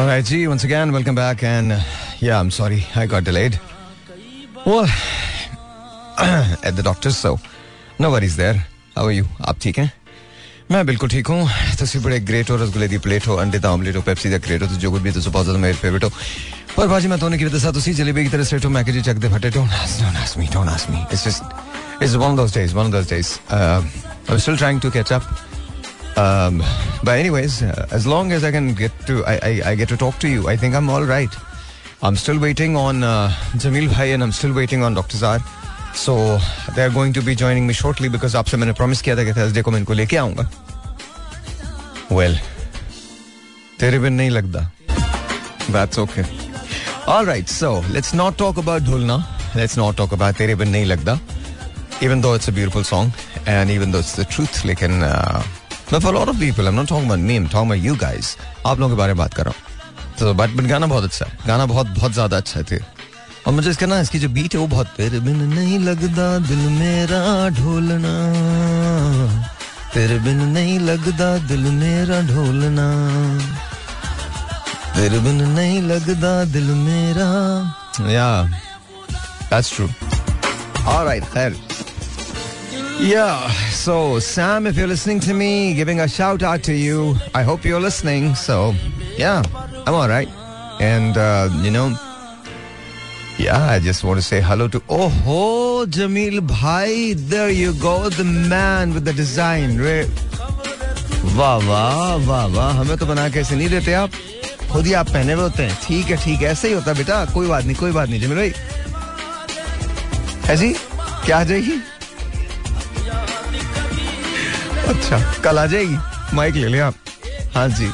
Alright, ji once again welcome back and yeah I'm sorry I got delayed. Well at the doctor's so no worries there. How are you? आप ठीक मैं बिल्कुल ठीक हूँ तस्वीर बड़े ग्रेट हो रसगुल्ले की प्लेट हो अंडे था ऑमलेट हो पेप्सी का ग्रेट हो तो जो कुछ भी तो ज़्यादा तो मेरे फेवरेट हो पर भाजी मैं तो की वजह साथ उसी जलेबी की तरह स्ट्रेट हो मैं जी चक दे फटे don't ask don't ask me don't ask me it's just it's one of those days one of those days I am still trying to catch up um, but anyways, uh, as long as I can get to, I, I, I get to talk to you. I think I'm all right. I'm still waiting on uh, Jamil Bhai and I'm still waiting on Dr. Zar. So they're going to be joining me shortly because आपसे मैंने promise किया था कि Thursday को मैं इनको लेके आऊँगा. Well, तेरे बिन नहीं लगता. That's okay. All right, so let's not talk about Dhulna. Let's not talk about तेरे बिन नहीं लगता. Even though it's a beautiful song and even though it's the truth, लेकिन uh, But for a lot of people, I'm not talking about me, I'm talking about you guys. आप लोगों के बारे में बात कर। रहा हूँ तो बट बट गाना बहुत अच्छा है। गाना बहुत बहुत ज़्यादा अच्छा है और मुझे इसका ना इसकी जो बीट है वो बहुत तेरे बिन नहीं लगता दिल मेरा ढोलना। तेरे बिन नहीं लगता दिल मेरा ढोलना। तेरे बिन नहीं लगता दिल मेरा। या दैट्स ट्रू ऑलराइट खैर। Yeah, so Sam, if you're listening to me, giving a shout out to you. I hope you're listening. So, yeah, I'm all right. And, uh, you know, yeah, I just want to say hello to. Oh, ho, Jamil Bhai. There you go, the man with the design. वाह वाह वाह वाह हमें तो बना के ऐसे नहीं देते आप खुद ही आप पहने हुए होते हैं ठीक है ठीक है ऐसे ही होता है बेटा कोई बात नहीं कोई बात नहीं जमील भाई ऐसी क्या आ जाएगी अच्छा कल आ जाएगी? माइक ले लिया आप। हाँ जी।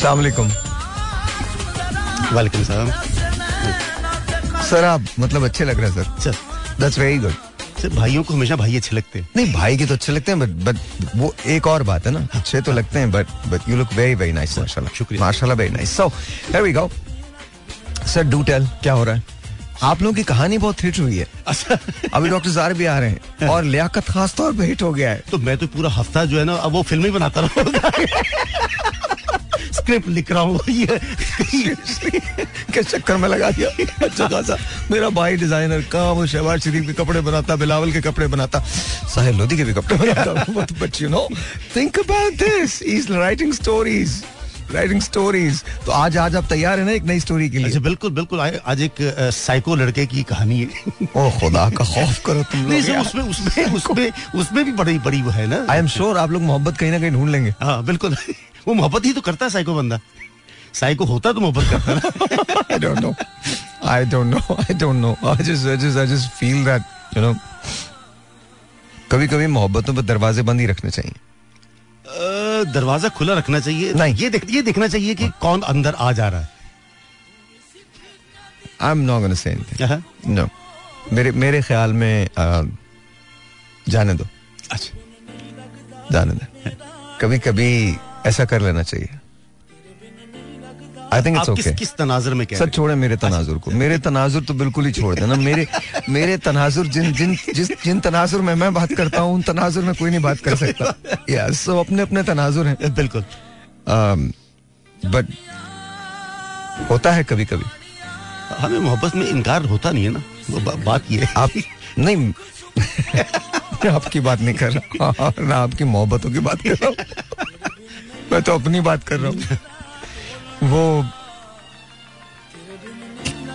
सलामकुम वालेकुम। सलाम। सर आप मतलब अच्छे लग रहे हैं sir. That's very good sir भाइयों को हमेशा भाई अच्छे लगते हैं। नहीं भाई के तो अच्छे लगते हैं बट बट वो एक और बात है ना अच्छे तो लगते हैं but but you look very very nice माशाल्लाह। शुक्रिया। माशाल्लाह very nice so here we go sir do tell क्या हो रहा है? आप लोगों की कहानी बहुत हिट हुई है। अच्छा। अभी डॉक्टर जार भी आ रहे हैं और लियाकत खास तौर पे हिट हो गया है। तो मैं तो पूरा हफ़्ता जो है ना अब वो फ़िल्म ही बनाता रहूँगा। स्क्रिप्ट लिख रहा हूँ ये चक्कर में लगा दिया? अच्छा खासा। मेरा भाई डिज़ाइनर का वो शहबाज शरीफ के कपड़े बनाता बिलावल के कपड़े बनाता साहिल लोधी के भी कपड़े बनाता। But you know think about this is writing stories writing stories तो आज आज आप तैयार है ना एक नई स्टोरी के लिए अच्छा बिल्कुल बिल्कुल आज एक साइको लड़के की कहानी है ओ खुदा का खौफ करो तुम लोग। उसमें उसमें उसमें उसमें भी बड़ी बड़ी वो है ना आई एम श्योर आप लोग मोहब्बत कहीं ना कहीं ढूंढ लेंगे हाँ बिल्कुल वो मोहब्बत ही तो करता है साइको बंदा साइको होता तो मोहब्बत करता ना I don't know. I don't know. I don't know. I just, I just, I just feel that, you know. कभी कभी मोहब्बतों पर दरवाजे बंद ही रखने चाहिए दरवाज़ा खुला रखना चाहिए। नहीं। ये देख ये देखना चाहिए कि कौन अंदर आ जा रहा है। I am not gonna say anything? No मेरे मेरे ख्याल में आ, जाने दो। अच्छा। जाने दो। कभी कभी ऐसा कर लेना चाहिए। आई थिंक इट्स किस ओके किस तनाजर में कह सर छोड़े मेरे तनाजुर को। मेरे तनाजुर तो बिल्कुल ही छोड़ देना। मेरे मेरे तनाजुर जिन जिन जिस जिन तनाजुर में मैं बात करता हूँ उन तनाजुर में कोई नहीं बात कर सकता। यस सब अपने अपने तनाजुर हैं? बिल्कुल। बट होता है कभी कभी हमें मोहब्बत में इनकार होता नहीं है ना। वो बा, बात ये आप नहीं। आपकी बात नहीं कर रहा ना आपकी मोहब्बतों की बात कर रहा हूँ। मैं तो अपनी बात कर रहा हूँ। वो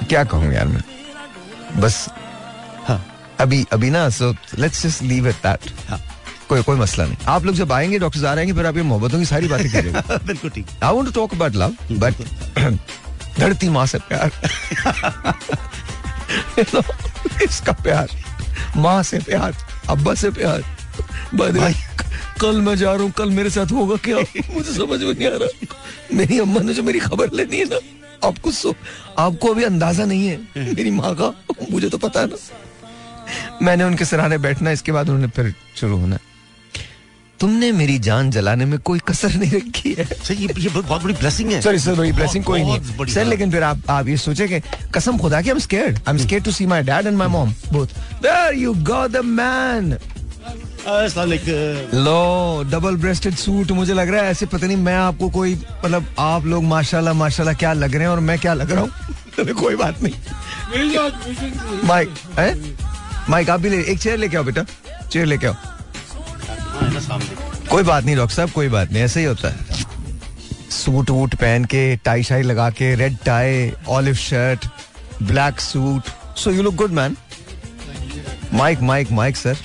क्या कहूँ यार मैं? बस। हाँ। अभी अभी ना so let's just leave it that कोई कोई मसला नहीं। आप लोग जब आएँगे डॉक्टर आ आएँगे फिर आप ये मोहब्बतों की सारी बातें करेंगे बिल्कुल ठीक। I want to talk about love but धरती माँ से प्यार। इसका प्यार। माँ से प्यार अब्बा से प्यार। भाई। कल मैं जा रहा हूँ कल मेरे साथ होगा क्या? मुझे समझ में नहीं आ रहा। मेरी अम्मा ने जो मेरी खबर लेनी है ना आपको सो आपको अभी अंदाज़ा नहीं है मेरी माँ का मुझे तो पता है ना। मैंने उनके सराहने बैठना इसके बाद उन्होंने फिर शुरू होना। तुमने मेरी जान जलाने में कोई कसर नहीं रखी है। सर ये ये बहुत बड़ी ब्लेसिंग है। सॉरी सर बड़ी ब्लेसिंग कोई नहीं सर लेकिन फिर आप आप ये सोचे कि कसम खुदा की I am scared I am scared to see my dad and my mom both there you got the man low double breasted suit मुझे लग रहा है ऐसे पता नहीं मैं आपको कोई मतलब आप लोग माशाल्लाह माशाल्लाह क्या लग रहे हैं और मैं क्या लग रहा हूँ? कोई बात नहीं। माइक है? माइक आप भी ले एक चेयर लेके आओ बेटा। चेयर लेके आओ। कोई बात नहीं डॉक्टर साहब कोई बात नहीं ऐसे ही होता है। सूट वूट पहन के टाई शाई लगा के red tie olive shirt black suit so you look good man mic mic mic sir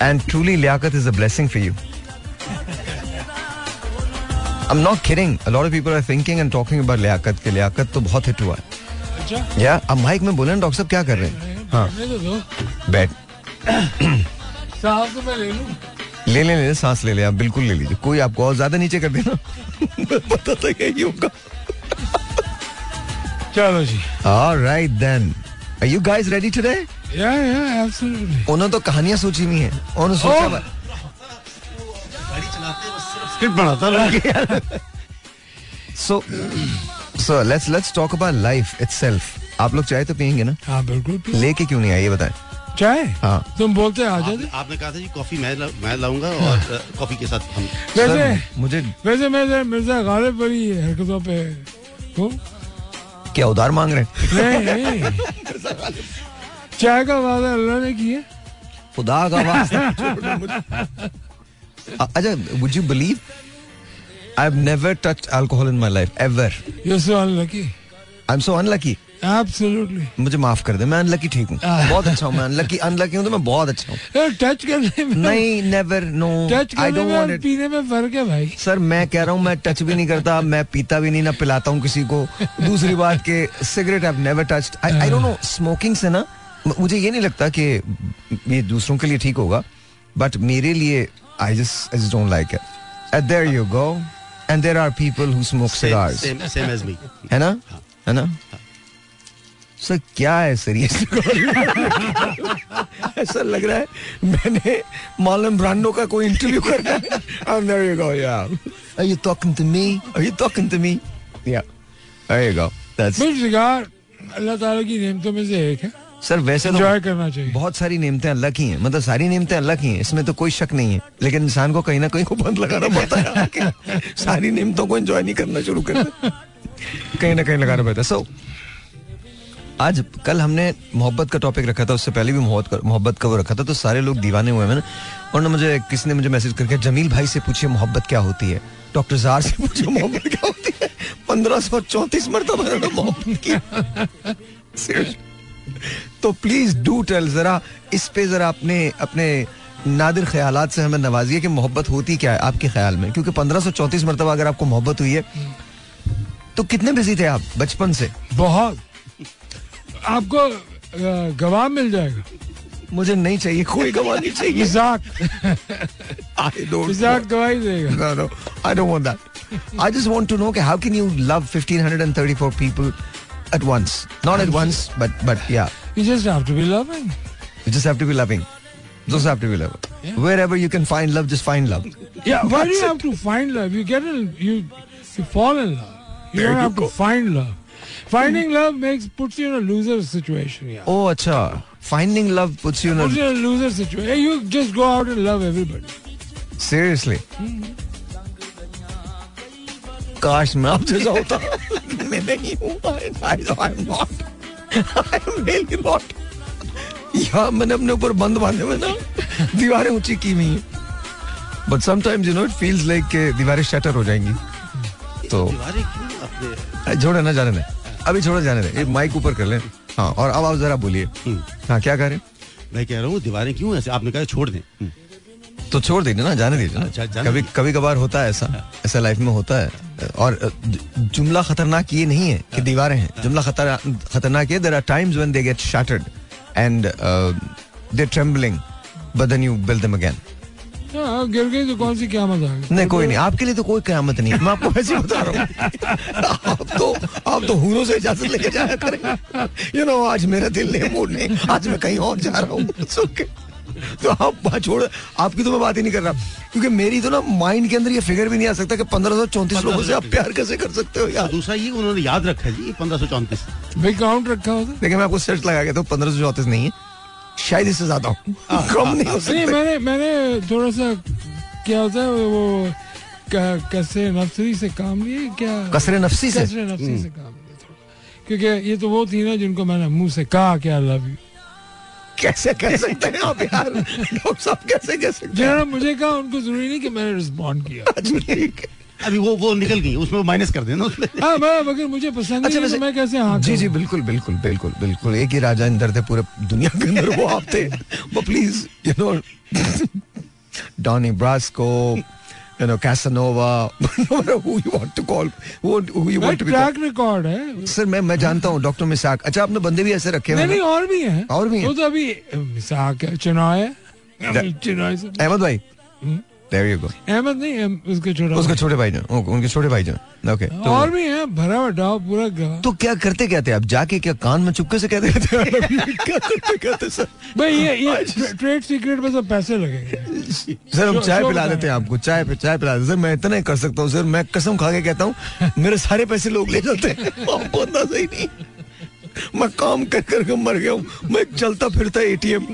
And truly, liaquat is a blessing for you. I'm not kidding. A lot of people are thinking and talking about liaquat के liaquat तो बहुत hit हुआ है अच्छा या अब mic में बोले डॉक्टर साहब क्या कर रहे हैं हाँ तो बैठ साहब तो मैं ले लूँ ले ले ले सांस ले ले आप बिल्कुल ले लीजिए कोई आपको और ज़्यादा नीचे कर देना पता था यही होगा चलो जी Alright then. Are you guys ready today? या या एब्सोल्युटली उन्होंने तो कहानियाँ सोची हुई है उन्होंने सोचा Oh. स्क्रिप्ट बनाता रहा। So so let's let's talk about life itself आप लोग चाय तो पियेंगे ना? हाँ बिल्कुल लेके क्यों नहीं आए ये बताएँ? चाय? हाँ। तुम बोलते आ जाते आपने, आपने कहा था जी कॉफ़ी मैं ला, मैं लाऊँगा और अ, कॉफ़ी के साथ हम। वैसे मुझे वैसे मैं मिर्ज़ा गालिब बड़ी हरकतों पे हूँ। क्या उधार मांग रहे हैं? नहीं नहीं। चाय का वादा अल्लाह ने किया। खुदा का वास्ता छोड़ दो मुझे। अच्छा would you believe I have never touched alcohol in my life ever you so unlucky I am so unlucky absolutely मुझे माफ़ कर दे मैं अनलकी ठीक हूँ. बहुत अच्छा हूँ मैं अनलकी अनलकी हूँ तो मैं बहुत अच्छा हूँ। टच करने में नहीं नेवर नो टच आई करने डोंट में वांट इट पीने में फ़र्क है भाई। सर मैं कह रहा हूँ मैं टच भी नहीं करता मैं पीता भी नहीं ना पिलाता हूँ किसी को। दूसरी बात के cigarette I never touched I don't know smoking से ना मुझे ये नहीं लगता कि ये दूसरों के लिए ठीक होगा बट मेरे लिए I just I just don't like it at there you go and there are people who smoke cigars same same as me है ना है ना सर क्या है सर ये ऐसा लग रहा है मैंने मालम ब्रांडो का कोई इंटरव्यू कर रहा है And there you go, yeah. Are you talking to me? Are you talking to me? Yeah. There you go. That's bill cigar Allah Taala की नेमतों में से एक है सर वैसे तो करना चाहिए। बहुत सारी नेमतें अल्लाह की हैं। मतलब सारी नेमतें अल्लाह की हैं। इसमें तो कोई शक नहीं है। लेकिन इंसान को कहीं ना कहीं को बंद लगाना पड़ता है सारी नेमतों को एंजॉय नहीं करना शुरू करते कहीं ना कहीं लगाना पड़ता है। सो आज कल हमने मोहब्बत का टॉपिक रखा था। उससे पहले भी मोहब्बत का मोहब्बत का वो रखा था। तो सारे लोग दीवाने हुए हैं। ना और मुझे किसी ने मुझे मैसेज करके जमील भाई से पूछिए मोहब्बत क्या होती है? डॉक्टर जार से पूछिए मोहब्बत क्या होती है? पंद्रह सौ चौंतीस मरतबा मैंने मोहब्बत की. तो प्लीज़ डू टेल जरा इस पे जरा अपने अपने नादिर ख्याल से हमें नवाजिए कि मोहब्बत होती क्या है आपके ख्याल में? क्योंकि पंद्रह सौ चौंतीस मरतबा अगर आपको मोहब्बत हुई है तो कितने बिज़ी थे आप बचपन से? बहुत। आपको गवाह मिल जाएगा। मुझे नहीं चाहिए कोई गवाह नहीं चाहिए। गवाही देगा। No, no, I don't want that. I just want to know okay, how can you love 1534 people at once? Not at once, but but yeah, You just have to be loving. you just have to be loving. Just have to be loving. Yeah. Wherever you can find love, just find love. Yeah, why do you have to find love? You get in, you you fall in love. You There don't you have go. to find love. Finding love makes puts you in a loser situation. Yeah, Oh, acha. Finding love puts you in puts a you in a loser situation. You just go out and love everybody. seriously. Mm-hmm. काश मैं आप जैसा होता मैं नहीं हूँ I am not I am really not यहाँ मैंने अपने ऊपर बंद बांधे हुए ना दीवारें ऊँची की हुई but sometimes you know it feels like के दीवारें शटर हो जाएँगी। तो दीवारें क्यों अपने छोड़े ना जाने दे। अभी छोड़ो जाने दे। एक माइक ऊपर कर ले। हाँ और अब आप जरा बोलिए। हाँ क्या कह रहे हैं? मैं कह रहा हूँ दीवारें क्यों ऐसे? आपने कहा छोड़ दें। हम्म। तो छोड़ दीजिए ना जाने दीजिए ना। जाने कभी। कभी कभार होता है ऐसा ऐसा लाइफ में होता है। और जुमला खतरनाक ये नहीं है कि दीवारें हैं। जुमला खतरनाक ये there are times when they get shattered and they trembling but then you build them again हाँ, गिर गई तो कौन सी क्या मज़ा है नहीं कोई नहीं आपके लिए तो कोई कयामत नहीं है। मैं आपको वैसे बता रहा हूँ। आप तो आप तो हूरों से इजाज़त लेके जाया करें। यू नो आज मेरा दिल नहीं मूड नहीं। आज मैं कहीं और जा रहा हूँ. तो आप बात छोड़ आपकी तो मैं बात ही नहीं कर रहा। क्योंकि मेरी तो ना माइंड के अंदर ये फिगर भी नहीं आ सकता कि पंद्रह सौ चौंतीस लोगों से आप प्यार कैसे कर सकते हो यार। दूसरा ये उन्होंने याद रखा है जी पंद्रह सौ चौंतीस। भाई काउंट रखा होता देखिए मैं आपको सर्च लगा के तो पंद्रह सौ चौंतीस नहीं है शायद इससे ज़्यादा हूँ। कम नहीं हो नहीं सकते। मैंने मैंने थोड़ा सा क्या होता है वो कसरे नफसी से काम लिए क्या? कसरे नफसी से? कसरे नफसी से काम लिए क्योंकि ये तो वो थी ना जिनको मैंने मुँह से कहा कि आई लव यू कैसे कह सकते हैं आप यार? डॉक्टर साहब कैसे कह सकते हैं? मुझे कहा उनको ज़रूरी नहीं कि मैंने रिस्पॉन्ड किया। अच्छा, ठीक है। अभी वो वो निकल गई उसमें माइनस कर देना उसमें। हाँ मैं अगर मुझे पसंद अच्छा, वैसे- तो मैं कैसे हाँ जी जी बिल्कुल बिल्कुल बिल्कुल बिल्कुल। एक ही राजा इंदर थे पूरे दुनिया के अंदर वो आप थे। वो please you know Donnie Brasco you know Casanova no matter who you want to call who, who you want to be track record है। सर मैं मैं जानता हूँ डॉक्टर मिसाक अच्छा आपने बंदे भी ऐसे रखे हुए नहीं और भी हैं। और भी हैं? तो अभी मिसाक है चुनाव है। चुनाव अहमद भाई देयर यू गो अहमद नहीं अहम- उसके छोटा उसके। छोटे भाई जान उनके छोटे भाई जान ओके और भी हैं भरा बटा पूरा गवा। तो क्या करते थे आप? जाके क्या कान में चुपके से कहते थे? क्या करते कहते सर? भाई ये ये ट्रेड सीक्रेट में सब पैसे लगेंगे सर हम चाय पिला देते हैं आपको। चाय पे चाय पिला देते सर मैं इतना ही कर सकता हूँ सर। मैं कसम खा के कहता हूँ मेरे सारे पैसे लोग ले जाते हैं। आपको अंदाज़ा ही नहीं। मैं काम कर करके मर गया हूँ। मैं चलता फिरता एटीएम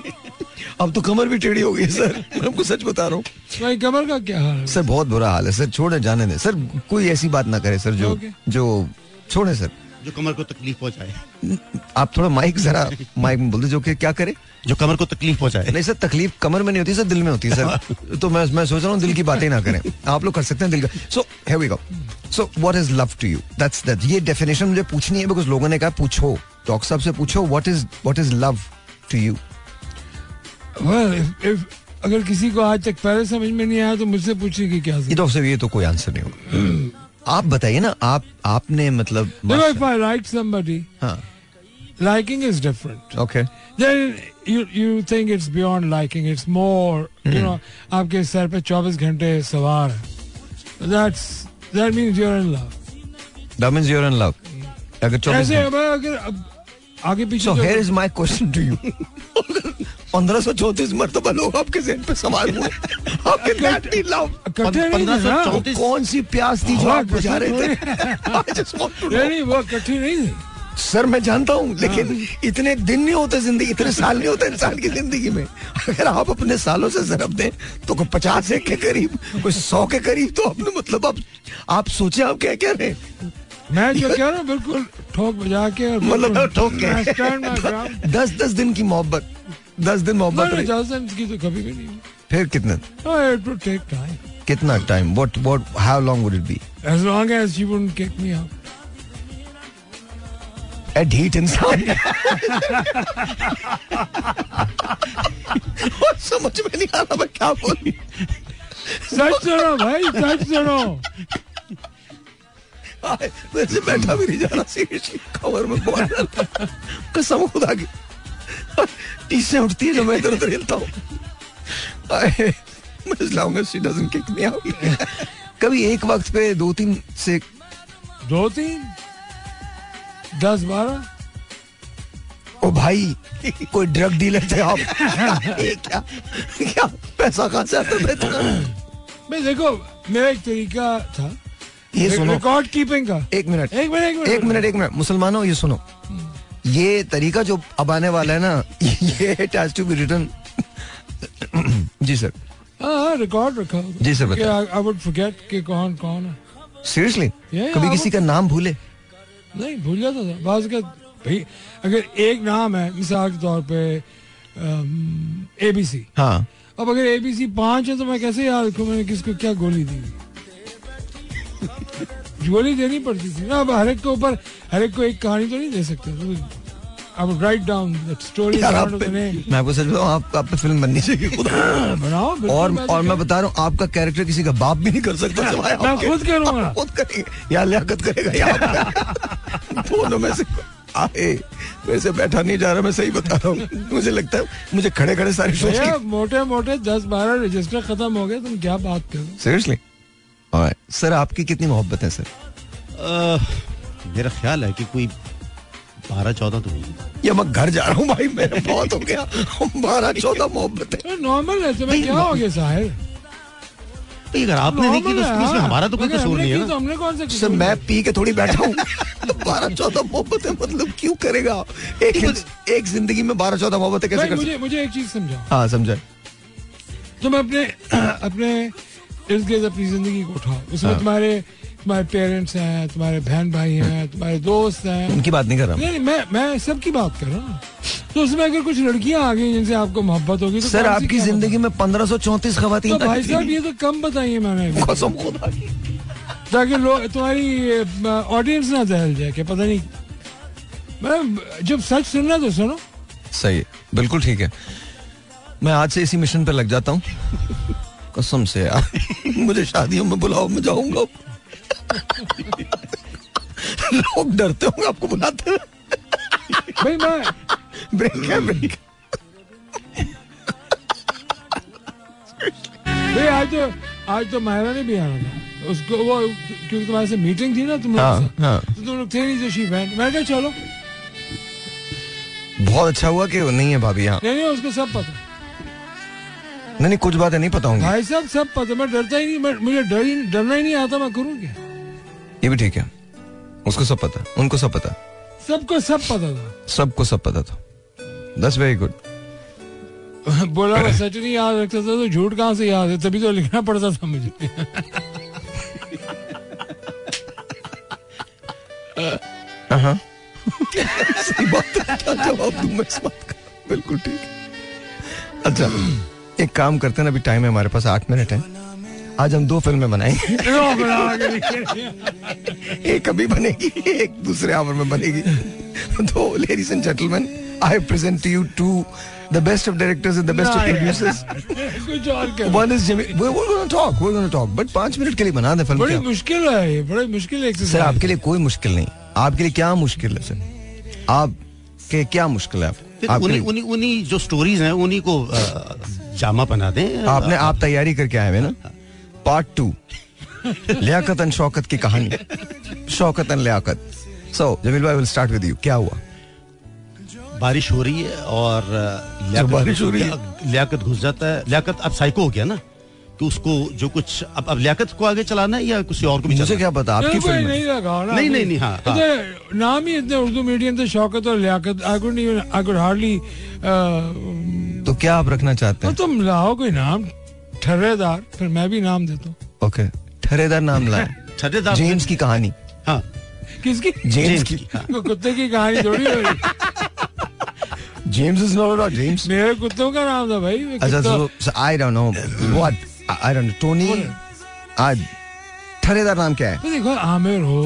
अब तो कमर भी टेढ़ी हो गई सर। मैं आपको सच बता रहा हूँ। भाई कमर का क्या हाल है? सर बहुत बुरा हाल है सर। छोड़े जाने दे। सर कोई ऐसी बात ना करे सर जो जो छोड़े सर। जो कमर को तकलीफ़ पहुँचाए। आप थोड़ा माइक जरा माइक में बोल दे जो कि क्या करे? जो कमर को तकलीफ़ पहुँचाए। नहीं सर तकलीफ़ कमर में नहीं होती सर दिल में होती है सर। तो मैं मैं सोच रहा हूँ दिल की बातें ना करें। आप लोग कर सकते हैं दिल का। सो है we go so what is love to you that's that ये डेफिनेशन मुझे पूछनी है बिकॉज़ लोगों ने कहा पूछो। डॉक्टर साहब से पूछो what is what is love to you Well, if, if, अगर किसी को आज तक पहले समझ में नहीं आया तो मुझसे पूछिए कि क्या ये डॉक्टर साहब ये तो कोई आंसर नहीं होगा। आप बताइए ना आप आपने मतलब हाँ। liking is different. Okay then you you think it's beyond liking it's more mm. you know आपके सर पे 24 घंटे सवार है। That's that means you're in love. Means you are in love अगर 24 ऐसे घंटे- मैं अगर अब आगे पीछे सो जो- हेयर इज़ पंद्रह सौ चौतीस मरतबा लोग आपके जहन पे सवाल हुए। नहीं थे ना? 1534 कौन सी प्यास थी जो हाँ, आप बुझा रहे थे? वो इकट्ठी नहीं सर मैं जानता हूँ लेकिन इतने दिन नहीं होते ज़िंदगी इतने साल नहीं होते इंसान की ज़िंदगी में। अगर आप अपने सालों से जरब दें तो कोई पचास एक के करीब कोई सौ के करीब तो आपने मतलब आप आप सोचे आप क्या कह रहे? हैं मैं जो कह रहा हूँ बिल्कुल ठोक बजा के मतलब ठोक के. दस दस दिन की मोहब्बत। दस दिन मोहब्बत की तो कभी भी नहीं। फिर कितने? Oh. कितना time what what how long would it be As long as she wouldn't kick me out. एट हीट इंसान समझ में नहीं आ रहा मैं क्या बोलूँ। सच सुनो भाई सच सुनो। वैसे बैठा भी नहीं जा रहा सीरियसली। कवर में बहुत कसम खुदा की। टीसें उठती है जब मैं इधर उधर हिलता हूँ. कभी एक वक्त पे दो तीन से दो तीन? दस बारह? ओ भाई कोई ड्रग डीलर थे आप? ये क्या क्या पैसा कहाँ से आता मैं देखो मेरा एक तरीका था। ये सुनो। रिकॉर्ड कीपिंग का। एक मिनट। एक मिनट एक मिनट। एक मिनट एक मिनट। मुसलमानों ये सुनो। ये तरीका जो अब आने वाला है ना ये हैज़ टू बी रिटन जी सर। हाँ हाँ रिकॉर्ड रखा जी सर, I would forget कि कौन कौन है। सीरियसली Yeah, कभी किसी का नाम भूले? नहीं भूल जाता था। बाज का भाई अगर एक नाम है मिसाल के तौर पे ए बी सी हाँ। अब अगर ए बी सी पाँच है तो मैं कैसे याद रखू मैंने किसको क्या गोली दी? गोली देनी पड़ती थी। ना अब हर एक के ऊपर हर एक को एक कहानी तो नहीं दे सकते। अब राइट डाउन स्टोरी मैं आपको सच बताऊँ आप आप पे फ़िल्म बननी चाहिए खुदा। बनाओ और मैं और तो मैं बता रहा हूँ आपका कैरेक्टर किसी का बाप भी नहीं कर सकता मैं खुद करूँगा। खुद करेंगे या लियाकत करेगा या दोनों में से आए वैसे बैठा नहीं जा रहा मैं सही बता रहा हूँ। मुझे लगता है मुझे खड़े खड़े सारी सोच मोटे मोटे दस बारह रजिस्टर खत्म हो गए तुम क्या बात करो रहे हो सर आपकी कितनी मोहब्बत है सर? मेरा ख्याल है कि कोई बारह चौदह तो होगी। या मैं घर जा रहा हूँ भाई मेरा बहुत हो गया। बारह चौदह मोहब्बत है। नॉर्मल है तुम्हें क्या हो गया साहिर भाई अगर आपने नहीं की तो उसमें उसमें हमारा तो कोई कसूर नहीं है तो हमने कौन सा सर मैं पी के थोड़ी बैठा हूँ। बारह चौदह मोहब्बतें मतलब क्यों करेगा? एक एक ज़िंदगी में बारह चौदह मोहब्बतें कैसे कर मुझे मुझे एक चीज़ समझाओ। हाँ समझा तुम अपने अपने इर्द गिर्द अपनी ज़िंदगी को उठाओ। उसमें हाँ। तुम्हारे तुम्हारे पेरेंट्स हैं तुम्हारे बहन भाई हैं तुम्हारे दोस्त हैं। उनकी बात नहीं कर रहा नहीं नहीं मैं मैं सबकी बात कर रहा हूँ। तो उसमें अगर कुछ लड़कियाँ आ गई जिनसे आपको मोहब्बत होगी तो सर आपकी ज़िंदगी में पंद्रह सौ चौंतीस तो भाई साहब ये तो कम बताइए मैंने। ताकि लोग तुम्हारी ऑडियंस ना दहल जाए कि पता नहीं। मैं जब सच सुनना तो सुनो। सही है बिल्कुल ठीक है। मैं आज से इसी मिशन पर लग जाता हूँ। कसम से यार। मुझे शादियों में बुलाओ मैं जाऊँगा। लोग डरते होंगे आपको बुलाते भाई मैं ब्रेक है ब्रेक भाई आज तो आज तो मायरा ने भी आना था। उसको वो क्योंकि तुम्हारे से मीटिंग थी ना तुम लोग हाँ, हाँ। तो तुम लोग थे नहीं तो शी वेंट मैं कहा चलो। बहुत अच्छा हुआ कि नहीं है भाभी यहाँ नहीं नहीं उसको सब पता। नहीं नहीं कुछ बातें नहीं पता होंगी। भाई साहब सब पता मैं डरता ही नहीं मैं मुझे डर ही डरना ही नहीं आता मैं करूँ क्या? ये भी ठीक है। उसको सब पता उनको सब पता। सबको सब पता था। सबको सब पता था। दस वेरी गुड बोला मैं सच नहीं याद रखता था तो झूठ कहाँ से याद है? तभी तो लिखना पड़ता था मुझे। सही बात है। जवाब दूँ मैं इस बात का? बिल्कुल ठीक। अच्छा। एक काम करते हैं ना अभी टाइम है हमारे पास आठ मिनट है। आज हम दो फ़िल्में बनाएँगे। एक अभी बनेगी एक दूसरे आवर में बनेगी। तो ladies and gentleman I present you to the best of directors and the best of producers कुछ और क्या? One is Jimmy we're going to talk we're going to talk but पाँच मिनट के लिए बना दे फ़िल्म बड़ी? मुश्किल है ये बड़ी मुश्किल सर एक्सरसाइज आपके लिए कोई मुश्किल नहीं। आपके लिए क्या मुश्किल है सर? आप के क्या मुश्किल है आप? उन्हीं उन्हीं जो स्टोरीज हैं उन्हीं को जामा बना दें। आपने आप तैयारी करके आए हुए ना? Part two Liaquat and Shaukat की कहानी। शौकत एंड लियाकत। सो जमील भाई विल स्टार्ट विद यू क्या हुआ? बारिश हो रही है और लियाकत बारिश हो रही है। लियाकत घुस जाता है। लियाकत अब साइको हो गया ना कि उसको जो कुछ अब अब लियाकत को आगे चलाना है या किसी और को भी मुझे क्या पता आपकी नहीं, फ़िल्म नहीं है लगा नहीं, नहीं, नहीं, हाँ, हाँ। नाम ही इतने उर्दू मीडियम थे शौकत और Liaquat. I could even I could hardly तो क्या आप रखना चाहते तो हैं? तुम लाओ कोई नाम ठर्रेदार फिर मैं भी नाम देता हूँ। ओके ठहरेदार नाम लाए। ठहरेदार जेम्स की कहानी। हाँ। किसकी? जेम्स की। कुत्ते की कहानी थोड़ी हो रही। James is not about James मेरे कुत्तों का नाम था भाई अच्छा so I don't know what I don't know Tony आज ठरेदार नाम क्या है? तो देखो आमिर हो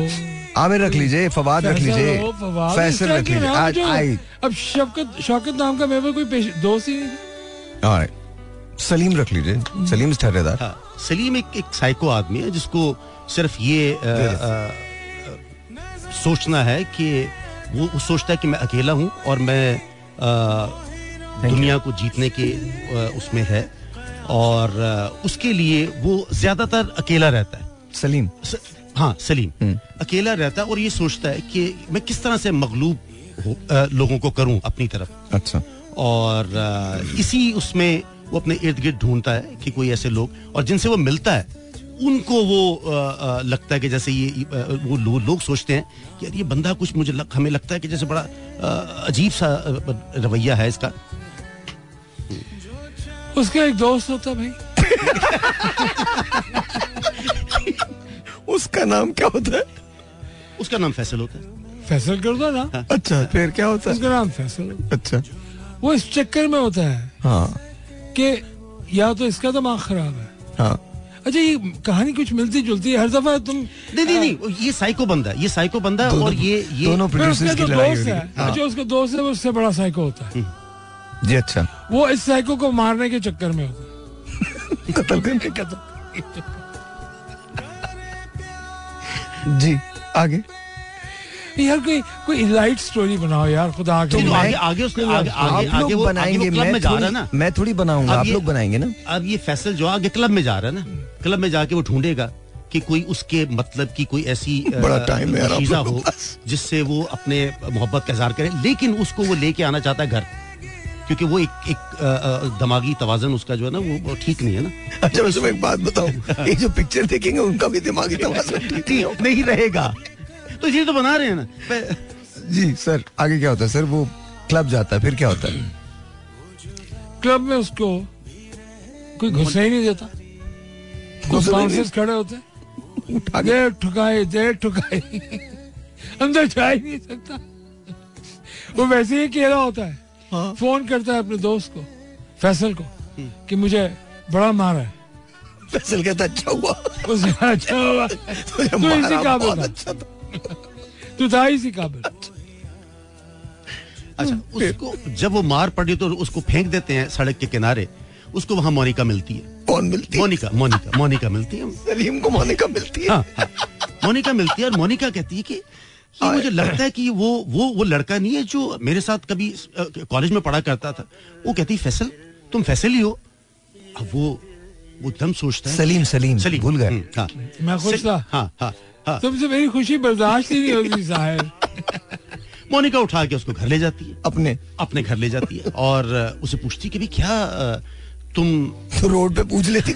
आमिर रख लीजिए फवाद रख लीजिए। फैसल रख लीजिए। आज आई। अब शौकत शौकत नाम का मेरे कोई दोस्त ही नहीं। सलीम रख लीजिए। सलीम ठहरेदार हाँ सलीम एक एक साइको आदमी है जिसको सिर्फ़ ये सोचना है कि वो वो सोचता है कि मैं अकेला हूँ और मैं दुनिया को जीतने के उसमें है। और उसके लिए वो ज़्यादातर अकेला रहता है। सलीम। स, हाँ सलीम। अकेला रहता है और ये सोचता है कि मैं किस तरह से मगलूब अ, लोगों को करूँ अपनी तरफ़। अच्छा। और अ, इसी उसमें वो अपने इर्द गिर्द ढूंढता है कि कोई ऐसे लोग और जिनसे वो मिलता है उनको वो अ, लगता है कि जैसे ये वो लो, लोग सोचते हैं कि यार ये बंदा कुछ मुझे लग, हमें लगता है कि जैसे बड़ा अ, अजीब सा रवैया है इसका। उसका एक दोस्त होता भाई। उसका नाम क्या होता है? उसका नाम फैसल होता है। फैसल कर दो ना अच्छा फिर क्या होता है? उसका नाम फैसल अच्छा। वो इस चक्कर में होता है हाँ। कि या तो इसका दिमाग खराब है। हाँ। अच्छा ये कहानी कुछ मिलती जुलती है। हर दफ़ा तुम नहीं नहीं नहीं ये साइको बंदा ये साइको बंदा है दोनों- और ये ये दोनों प्रोड्यूसर्स की लड़ाई दोस्त है है। हाँ। अच्छा उसका दोस्त है वो उससे बड़ा साइको होता है। जी अच्छा। वो इस साइको को मारने के चक्कर में होता है। कत्ल करने का जी आगे। यार कोई कोई लाइट स्टोरी बनाओ यार खुदा नहीं, लिए। आगे आगे उसके आगे आप लोग आगे वो आगे बनाएँगे मैं में जा रहा थोड़ी ना। मैं थोड़ी बनाऊँगा आप लोग बनाएँगे ना? अब ये फैसल जो आगे क्लब में जा रहा है ना क्लब में जाके वो ढूंढेगा कि कोई उसके मतलब की कोई ऐसी बड़ा है चीज़ा हो जिससे वो अपने मोहब्बत का इजहार करे। लेकिन उसको वो लेके आना चाहता है घर। क्योंकि वो एक एक दिमागी तवाजन उसका जो है ना वो, ठीक नहीं है ना। अच्छा मैं एक बात बताऊँ ये जो पिक्चर देखेंगे उनका भी दिमागी तवाज़ुन ठीक नहीं नहीं रहेगा। तो ये तो बना रहे हैं ना। जी सर आगे क्या होता है? सर वो क्लब जाता है फिर क्या होता है? क्लब में उसको कोई घुसने ही नहीं देता। नहीं- बाउंसर्स खड़े होते दे ठुकाई दे ठुकाई अंदर जा ही नहीं सकता। वो वैसे ही अकेला होता है। हाँ। फ़ोन करता है अपने दोस्त को फैसल को कि मुझे बड़ा मारा है। फैसल कहता अच्छा हुआ। अच्छा हुआ। तू इसी काबिल अच्छा था। तू था इसी काबिल। अच्छा। उसको जब वो मार पड़ी तो उसको फेंक देते हैं सड़क के किनारे। उसको वहाँ मोनिका मिलती है। कौन मिलती है? मोनिका मोनिका मोनिका मिलती है। सलीम को मोनिका मिलती है? हाँ, हाँ। मोनिका मिलती है और मोनिका कहती है कि ये मुझे लगता है कि वो वो वो लड़का नहीं है जो मेरे साथ कभी कॉलेज में पढ़ा करता था। वो कहती फैसल तुम फैसल ही हो। अब वो वो एकदम सोचता है। सलीम सलीम सलीम। भूल गए। हम्म, हाँ। मैं खुश था। हाँ हाँ हाँ। तुमसे मेरी खुशी बर्दाश्त ही नहीं होती साहिर मोनिका उठा के उसको घर ले जाती है। अपने। अपने घर ले जाती है। और उसे पूछती कि भी क्या तुम तो रोड पे पूछ लेती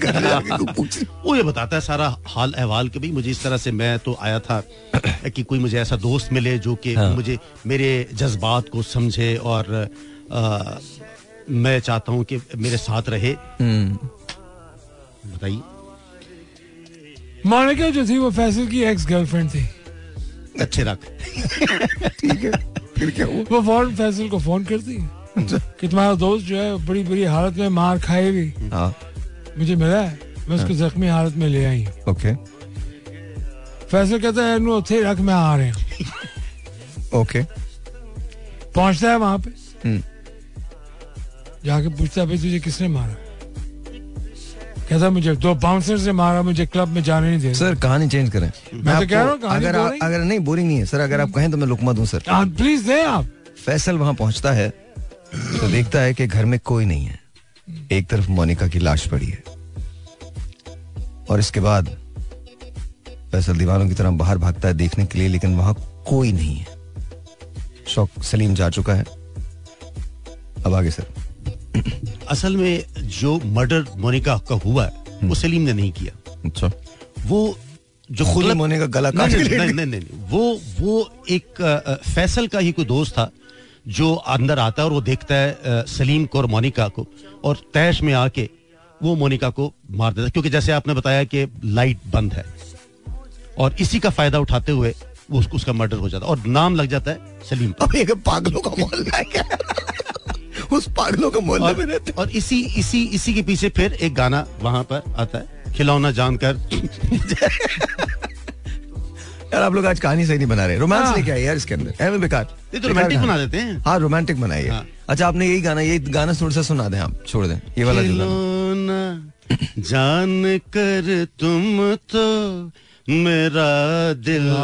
पूछ। वो ये बताता है सारा हाल अहवाल कि भाई मुझे इस तरह से मैं तो आया था कि कोई मुझे ऐसा दोस्त मिले जो कि हाँ। मुझे मेरे जज्बात को समझे और अ, मैं चाहता हूँ कि मेरे साथ रहे। हम्म, बताइए। मोनिका जो थी वो फैसल की एक्स गर्लफ्रेंड थी। अच्छे रख। ठीक है फिर क्या हुआ? वो फ़ौरन फैसल को फ़ोन करती है। कि तुम्हारा दोस्त जो है बड़ी बुरी हालत में मार खाएगी हाँ। मुझे मिला है मैं उसको हाँ। जख्मी हालत में ले आई। ओके। फैसल कहता है नो थे रख मैं आ रहे ओके। पहुँचता है वहाँ पे। हम्म। जाके पूछता है तुझे किसने मारा? कहता मुझे दो बाउंसर से मारा मुझे क्लब में जाने नहीं दे सर कहानी चेंज करें। मैं तो कह रहा हूँ अगर आप अगर नहीं बोरिंग नहीं है। सर अगर आप कहें तो मैं लुकमा दूँ सर। हाँ, प्लीज़ दे आप। फैसल वहाँ पहुँचता है। तो देखता है कि घर में कोई नहीं है। एक तरफ़ मोनिका की लाश पड़ी है। और इसके बाद फैसल दीवानों की तरह बाहर भागता है देखने के लिए लेकिन वहाँ कोई नहीं है। शौक सलीम जा चुका है। अब आगे सर। असल में जो मर्डर मोनिका का हुआ है वो सलीम ने नहीं किया। अच्छा। वो जो खुद मोनिका गला नहीं, काट नहीं, नहीं, नहीं, नहीं, नहीं, वो वो एक फैसल का ही कोई दोस्त था। जो अंदर आता है और वो देखता है सलीम को और मोनिका को। और तैश में आके वो मोनिका को मार देता है। क्योंकि जैसे आपने बताया कि लाइट बंद है। और इसी का फ़ायदा उठाते हुए वो उसको उसका मर्डर हो जाता है। और नाम लग जाता है सलीम पर। अब ये पागलों का मोहल्ला है क्या? उस पागलों का मोहल्ले में रहते और इसी इसी इसी के पीछे फिर एक गाना वहाँ पर आता है। खिलौना जानकर। यार आप लोग आज कहानी सही नहीं बना रहे। रोमांस हाँ। लेके आए यार इसके अंदर। है बेकार? ये तो रोमांटिक बना देते हैं। हाँ रोमांटिक बनाइए। हाँ। अच्छा आपने यही गाना ये गाना थोड़ा सा सुना दें आप छोड़ दें। ये वाला जो जान कर तुम तो मेरा दिल।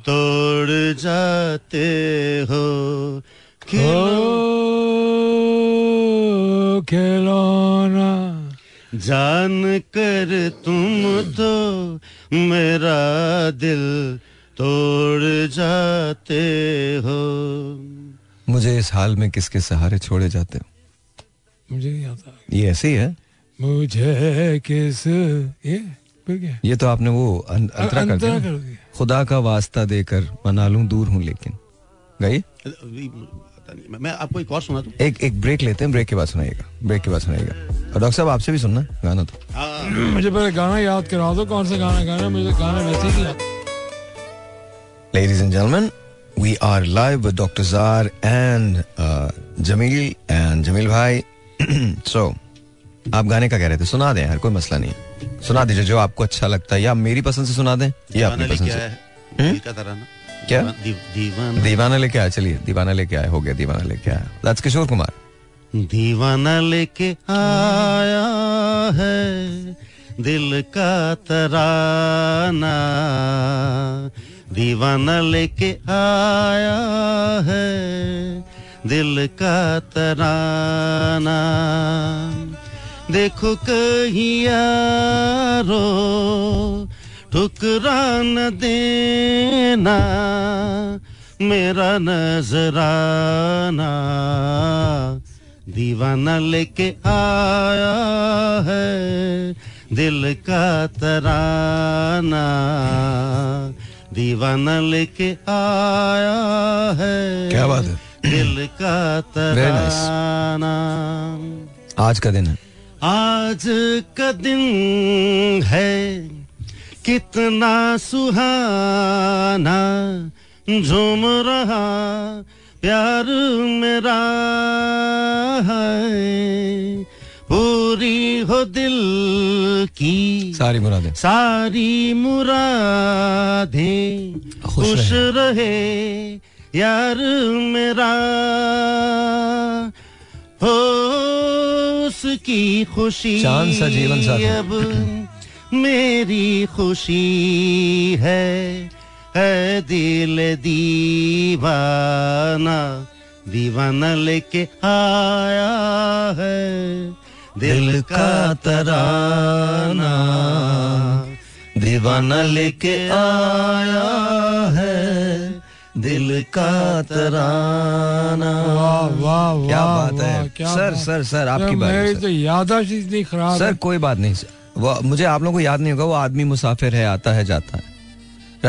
तोड़ जाते हो। खिलौ- खिलौना। जान कर तुम तो मेरा दिल तोड़ जाते हो। मुझे इस हाल में किसके सहारे छोड़े जाते हो? मुझे नहीं आता। ये ऐसे ही है? मुझे किस ये? फिर क्या? ये तो आपने वो अं- अंतरा कर दिया। कर दिया। खुदा का वास्ता देकर मना लूँ दूर हूँ लेकिन। गई पता नहीं। मैं- आपको एक और सुना दूँ एक एक ब्रेक लेते हैं ब्रेक के बाद सुनाइएगा ब्रेक के बाद सुनाइएगा। और डॉक्टर साहब आपसे भी सुनना गाना तो। हाँ, मुझे पहले गाना याद करा दो कौन सा गाना गाना मुझे गाना वैसे ही Ladies and gentlemen, we are live with Dr. Zar and uh, Jamil and Jamil भाई। So आप गाने का कह रहे थे सुना दें यार कोई मसला नहीं। सुना दीजिए जो आपको अच्छा लगता है या मेरी पसंद से सुना दें या अपनी पसंद से। आया क्या? दीव- दीवाना। दीवाना लेके आया चलिए दीवाना लेके आए हो गया दीवाना लेके आया दैट्स किशोर कुमार दीवाना लेके आया है दिल का तराना। दीवाना लेके आया है दिल का तराना। देखो कहीं यारो ठुकरा न देना मेरा नजराना। दीवाना लेके आया है दिल का तराना। दीवाना लेके आया है क्या बात है? दिल का nice. तराना। आज का दिन है। आज का दिन है। कितना सुहाना झूम रहा प्यार मेरा है। पूरी हो दिल की सारी मुरादें। सारी मुरादें। खुश रहे। यार मेरा। हो उसकी खुशी चाँद सा जीवन साथी। मेरी खुशी है है दिल दीवाना। दीवाना लेके आया है दिल का तराना। दीवाना लेके आया है दिल का तराना। वाह वाह वाह क्या बात है। क्या सर बात। सर सर आपकी मेरी तो यादाश्त इतनी खराब सर कोई बात नहीं सर। वो मुझे आप लोगों को याद नहीं होगा वो आदमी मुसाफिर है आता है जाता है।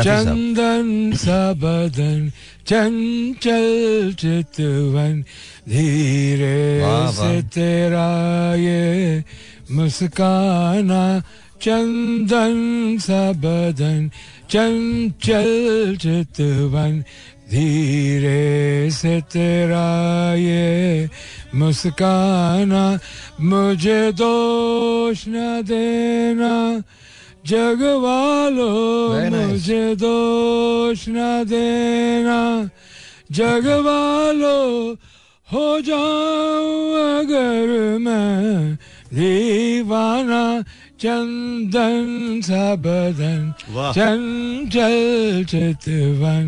चंदन सा बदन चंचल चितवन धीरे। से तेरा ये मुस्काना। चंदन सा बदन चंचल चितवन धीरे से तेरा ये मुस्काना मुझे दोष न देना। जग वालों nice. मुझे दोष न देना। जग वालों हो जाऊँ अगर मैं दीवाना। चंदन सा बदन चंचल चितवन।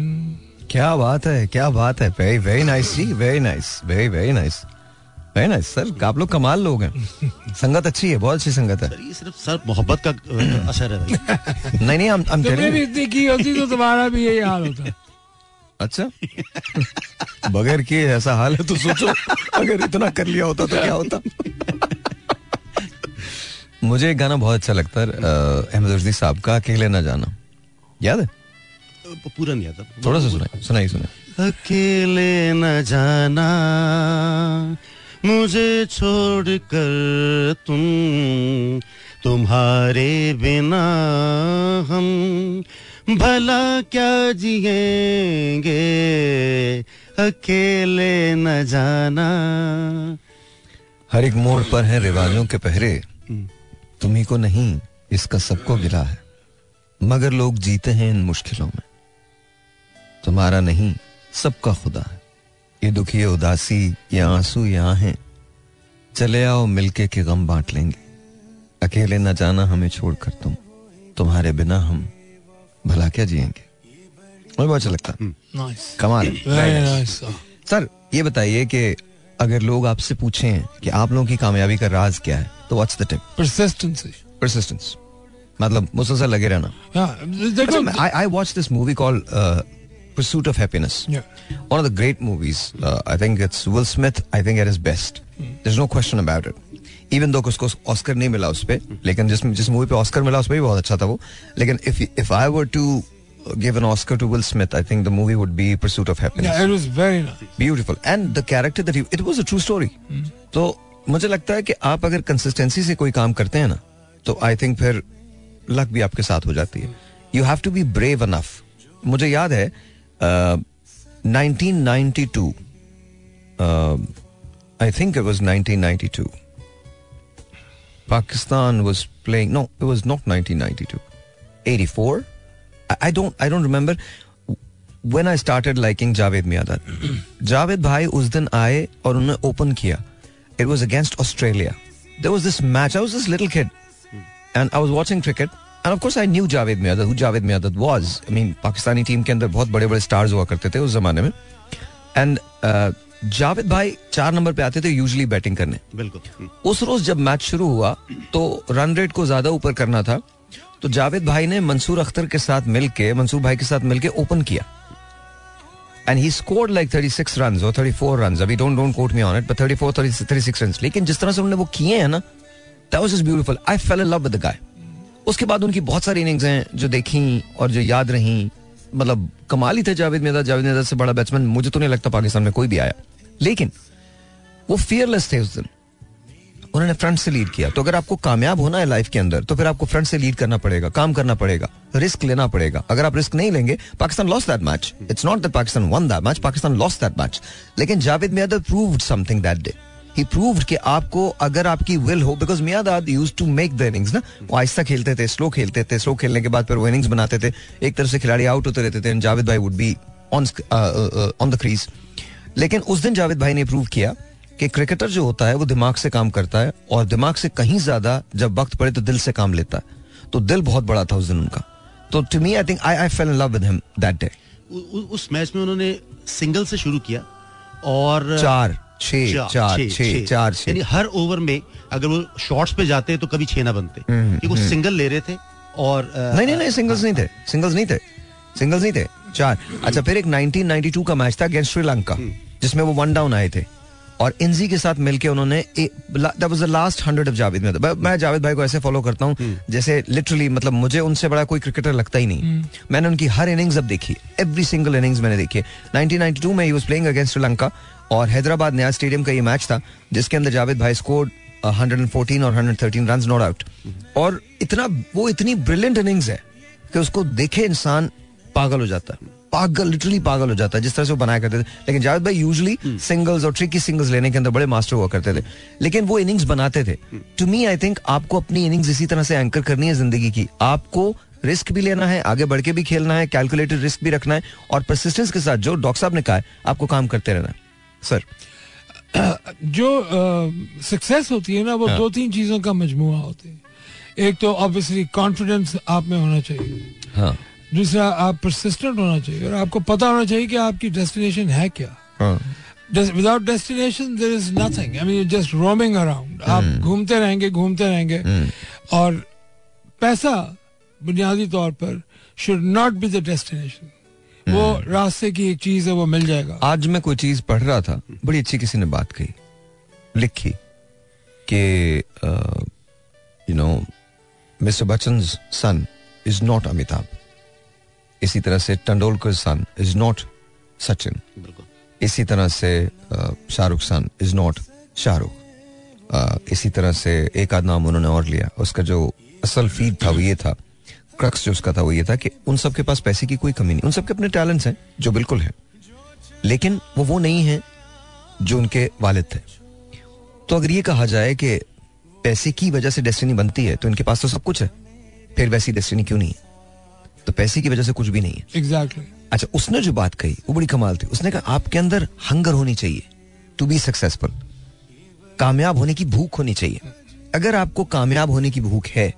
क्या बात है क्या बात है। वेरी वेरी नाइस जी very nice very very nice very ना सर आप लोग कमाल लोग हैं। संगत अच्छी है बहुत अच्छी संगत है। ये सिर्फ़ सर मोहब्बत का असर है। नहीं नहीं हम हम तुमने भी इतनी की होती तो तुम्हारा भी यही हाल होता अच्छा? बगैर किए ऐसा हाल है तो सोचो अगर इतना कर लिया होता तो क्या होता? मुझे एक गाना बहुत अच्छा लगता है अहमद रजदी साहब का अकेले न जाना। याद है? पूरा नहीं आता। थोड़ा सा सुनाई सुनाई सुनाई अकेले न जाना मुझे छोड़ कर तुम तुम्हारे बिना हम भला क्या जिएँगे? अकेले न जाना। हर एक मोड़ पर है रिवाजों के पहरे। तुम्ही को नहीं इसका सबको गिला है। मगर लोग जीते हैं इन मुश्किलों में। तुम्हारा नहीं सबका खुदा है। ये दुखी ये उदासी ये आँसू यहाँ हैं। चले आओ मिलके के गम बांट लेंगे। अकेले न जाना हमें छोड़कर तुम। तुम्हारे बिना हम भला क्या जिएँगे? मुझे बहुत अच्छा लगता। कमाल। सर ये बताइए कि अगर लोग आपसे पूछें कि आप लोगों की कामयाबी का राज क्या है तो what's the tip persistency persistence मतलब मुसलसल लगे रहना। देखो watched this movie called uh, Pursuit of Happiness. Yeah. One of the great movies. Uh, I think it's Will Smith. I think at his best. There's no question about it. Even though उसको Oscar नहीं मिला उस पे लेकिन जिस जिस movie पे Oscar मिला उस पे भी बहुत अच्छा था वो लेकिन if if I were to give an Oscar to Will Smith, I think the movie would be Pursuit of Happiness. Yeah, it was very nice. Beautiful. Beautiful and the character that it was a true story तो मुझे लगता है कि आप अगर consistency से कोई काम करते हैं ना तो आई थिंक फिर लक भी आपके साथ हो जाती है you have to be brave enough मुझे याद है uh, 1992 I think it was 1992 Pakistan was playing. No, it was not 1992. 84. I, I don't. I don't remember when I started liking Javed Miadat. Javed Bhai उस दिन आए और उन्होंने open किया. It was against Australia. There was this match. I was this little kid, and I was watching cricket. And of course, I knew Javed Miadat, who Javed Miadat was. I mean, Pakistani team के अंदर बहुत बड़े बड़े stars हुआ करते थे उस जमाने में. एंड जावेद भाई चार नंबर पे आते थे यूजली बैटिंग करने बिल्कुल उस रोज जब मैच शुरू हुआ तो रन रेट को ज़्यादा ऊपर करना था तो जावेद भाई ने मंसूर अख्तर के साथ मिलके मंसूर भाई के साथ मिलके ओपन किया and he scored like 36 runs और 34 रन्स अभी don't don't quote me on it but 34 30, 36 runs लेकिन जिस तरह से उन्होंने वो किए हैं ना that was just beautiful I fell in love with the guy उसके बाद उनकी बहुत सारी इनिंग्स हैं जो देखी और जो याद रही। मतलब कमाल ही थे जावेद मियादा जावेद मियादा से बड़ा बैट्समैन मुझे तो नहीं लगता पाकिस्तान में कोई भी आया। लेकिन वो फियरलेस थे उस दिन। उन्होंने फ्रंट से लीड किया। तो अगर आपको कामयाब होना है लाइफ के अंदर तो फिर आपको फ्रंट से लीड करना पड़ेगा, काम करना पड़ेगा रिस्क लेना पड़ेगा। अगर आप रिस्क नहीं लेंगे, Pakistan lost that match it's not that Pakistan won that match Pakistan lost that match लेकिन Javed Miandad proved something that day he proved कि आपको अगर आपकी विल हो because Miandad used to make the innings ना? वो आहिस्ता खेलते थे स्लो खेलते थे स्लो खेलने के बाद फिर वो इनिंग्स बनाते थे। एक तरफ़ से खिलाड़ी आउट होते रहते थे जावेद भाई would be on on the crease लेकिन उस दिन जावेद भाई ने प्रूव किया कि क्रिकेटर जो होता है वो दिमाग से काम करता है और दिमाग से कहीं ज़्यादा जब वक्त पड़े तो दिल से काम लेता है। तो दिल बहुत बड़ा था उस दिन उनका। तो to me I think I I fell in love with him that day उस मैच में उन्होंने सिंगल से शुरू किया और चार। चार चार यानी हर ओवर में अगर वो शॉट्स पे जाते तो कभी छह ना बनते। क्योंकि वो सिंगल ले रहे थे और नहीं नहीं नहीं सिंगल्स नहीं थे सिंगल्स नहीं थे सिंगल्स नहीं थे। चार। अच्छा फिर एक 1992 का मैच था अगेंस्ट श्रीलंका जिसमें वो वन डाउन आए थे। और इंजी के साथ मिलके उन्होंने that was the last hundred of Javed में मैं जावेद भाई को ऐसे फॉलो करता हूँ जैसे लिटरली मतलब मुझे उनसे बड़ा कोई क्रिकेटर लगता ही नहीं। मैंने उनकी हर इनिंग्स अब देखी एवरी सिंगल इनिंग्स मैंने देखी 1992 में he was playing against Sri Lanka और हैदराबाद नया स्टेडियम का ये मैच था जिसके अंदर जावेद भाई स्कोर 114 और 113 रन नॉट आउट और इतना वो इतनी ब्रिलियंट इनिंग्स है कि उसको देखे इंसान पागल हो जाता है। पागल लिटरली पागल हो जाता है जिस तरह से वो बनाया करते थे। लेकिन जावेद भाई यूजली सिंगल्स और ट्रिकी सिंगल्स लेने के अंदर बड़े मास्टर हुआ करते थे। लेकिन वो इनिंग्स बनाते थे। टू मी आई थिंक आपको अपनी इनिंग्स इसी तरह से एंकर करनी है ज़िंदगी की। आपको रिस्क भी लेना है आगे बढ़ के भी खेलना है कैलकुलेटेड रिस्क भी रखना है और परसिस्टेंस के साथ जो डॉक्टर साहब ने कहा है आपको काम करते रहना है। सर। जो सक्सेस होती है ना वो दो तीन चीज़ों का मजमु होती है। एक तो ऑब्वियसली कॉन्फिडेंस आप में होना चाहिए। हाँ। दूसरा आप परसिस्टेंट होना चाहिए और आपको पता होना चाहिए कि आपकी डेस्टिनेशन है क्या। हाँ। Without destination there is nothing I mean just roaming around आप घूमते रहेंगे घूमते रहेंगे। और पैसा बुनियादी तौर पर should not be the destination वो रास्ते की एक चीज़ है वो मिल जाएगा। आज मैं कोई चीज़ पढ़ रहा था बड़ी अच्छी किसी ने बात कही लिखी कि you know mister Bachchan son is not Amitabh इसी तरह से Tendulkar son is not Sachin इसी तरह से Shahrukh son is not Shahrukh. इसी तरह से एक आध नाम उन्होंने और लिया उसका जो असल फ़ीड था वो ये था क्रक्स जो उसका था वो ये था कि उन सबके पास पैसे की कोई कमी नहीं। उन सबके अपने टैलेंट्स हैं जो बिल्कुल हैं। लेकिन वो वो नहीं है जो उनके वालिद थे। तो अगर ये कहा जाए कि पैसे की वजह से डेस्टिनी बनती है तो इनके पास तो सब कुछ है। फिर वैसी डेस्टिनी क्यों नहीं है? तो पैसे की वजह से कुछ भी नहीं है। Exactly exactly. अच्छा उसने जो बात कही वो बड़ी कमाल थी। उसने कहा आपके अंदर हंगर होनी चाहिए टू बी सक्सेसफुल कामयाब होने की भूख होनी चाहिए। अगर आपको कामयाब होने की भूख है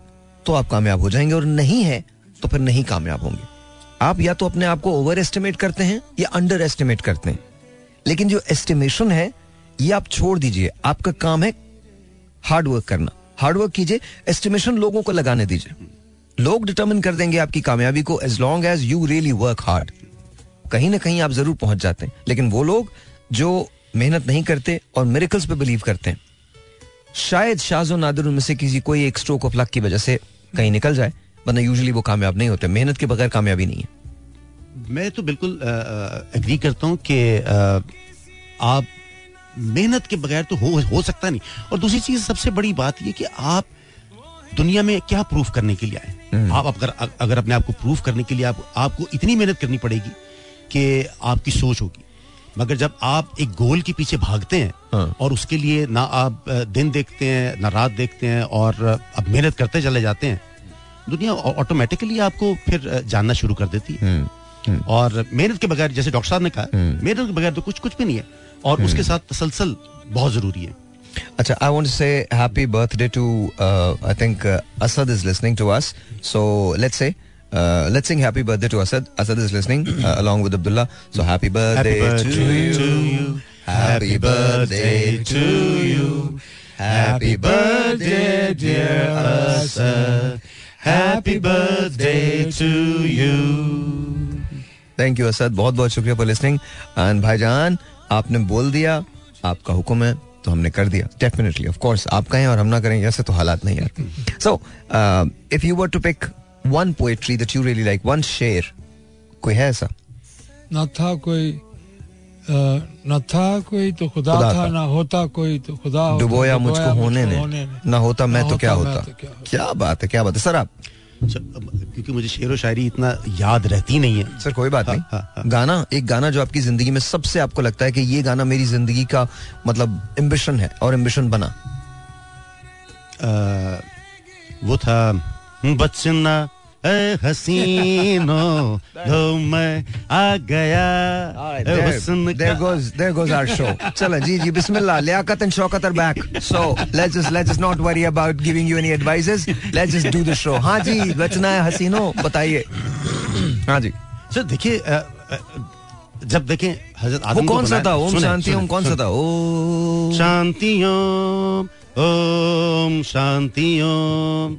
तो आप कामयाब हो जाएँगे और नहीं है तो फिर नहीं कामयाब होंगे। आप या तो अपने आप को ओवर एस्टिमेट करते हैं या अंडर एस्टिमेट करते हैं। लेकिन जो एस्टिमेशन है, ये आप छोड़ दीजिए। आपका काम है हार्ड वर्क करना। हार्ड वर्क कीजिए एस्टिमेशन लोगों को लगाने दीजिए। लोग डिटर्मिन कर देंगे आपकी कामयाबी को as long as you really work hard कहीं ना कहीं आप ज़रूर पहुँच जाते हैं। लेकिन वो लोग जो मेहनत नहीं करते और मेरिकल्स पे बिलीव करते हैं। शायद शाजो नादिर उनमें से किसी कोई एक स्ट्रोक ऑफ़ लक की वजह से कहीं निकल जाए वरना यूजली वो कामयाब नहीं होते मेहनत के बगैर कामयाबी नहीं है। मैं तो बिल्कुल एग्री करता हूँ कि आप मेहनत के बगैर तो हो हो सकता नहीं। और दूसरी चीज़ सबसे बड़ी बात ये कि आप दुनिया में क्या प्रूफ करने के लिए आए आप अगर अगर अपने आप को प्रूफ करने के लिए आप आपको इतनी मेहनत करनी पड़ेगी कि आपकी सोच होगी। मगर जब आप एक गोल के पीछे भागते हैं हाँ. और उसके लिए ना आप दिन देखते हैं ना रात देखते हैं और अब मेहनत करते चले जाते हैं दुनिया ऑटोमेटिकली आपको फिर जानना शुरू कर देती है। और मेहनत के बगैर जैसे डॉक्टर साहब ने कहा मेहनत के बगैर तो कुछ कुछ भी नहीं है और उसके साथ तसलसल बहुत ज़रूरी है। अच्छा say happy birthday to uh, I think uh, Asad is listening to us. So let's say uh, let's sing happy birthday to Asad. Asad is listening uh, along with Abdullah. So happy birthday, Happy birthday to, you. to you. Happy birthday to you. Happy birthday, dear Asad. Happy birthday to you. Thank you Asad बहुत बहुत शुक्रिया for listening and भाईजान आपने बोल दिया आपका हुक्म है तो हमने कर दिया डेफिनेटली ऑफ़ कोर्स आप कहें और हम ना करें ऐसे तो हालात नहीं यार so if you were to pick one poetry that you really like one शेर कोई है ऐसा न था कोई न था कोई तो खुदा, खुदा था था। न होता कोई तो खुदा डुबोया मुझको होने ने ना होता मैं ना तो क्या होता क्या होता। क्या बात है क्या बात है सर आप क्योंकि मुझे शेर व शायरी इतना याद रहती नहीं है सर कोई बात नहीं हाँ, हाँ। गाना एक गाना जो आपकी ज़िंदगी में सबसे आपको लगता है कि ये गाना मेरी ज़िंदगी का मतलब एम्बिशन है और एम्बिशन बना वो था बचना हसीनो दो मैं आ गया। हुस्न there goes there goes our show चलो जी जी बिस्मिल्लाह Liaquat and Shaukat are back. So let's just let's just not worry about giving you any advices let's just do the show हाँ जी रचना है हसीनो बताइए। हाँ जी। सर देखिए जब देखें हज़रत आदम कौन सा था? ओम शांति ओम कौन सा था? ओ। शांति ओम ओम शांति ओम।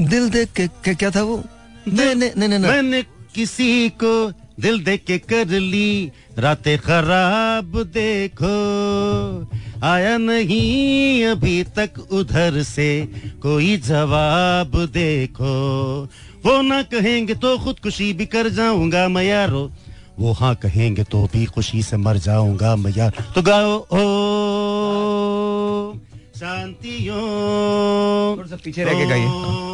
दिल देख के के- क्या था वो? नहीं नहीं नहीं नहीं मैंने किसी को दिल दे के कर ली। रातें खराब देखो। आया नहीं अभी तक उधर से। कोई जवाब देखो। वो ना कहेंगे तो खुदकुशी भी कर जाऊँगा मैं यारो। वो हाँ कहेंगे तो भी खुशी से मर जाऊँगा मैं यार। तो गाओ ओ शांति पीछे रह के गाइए।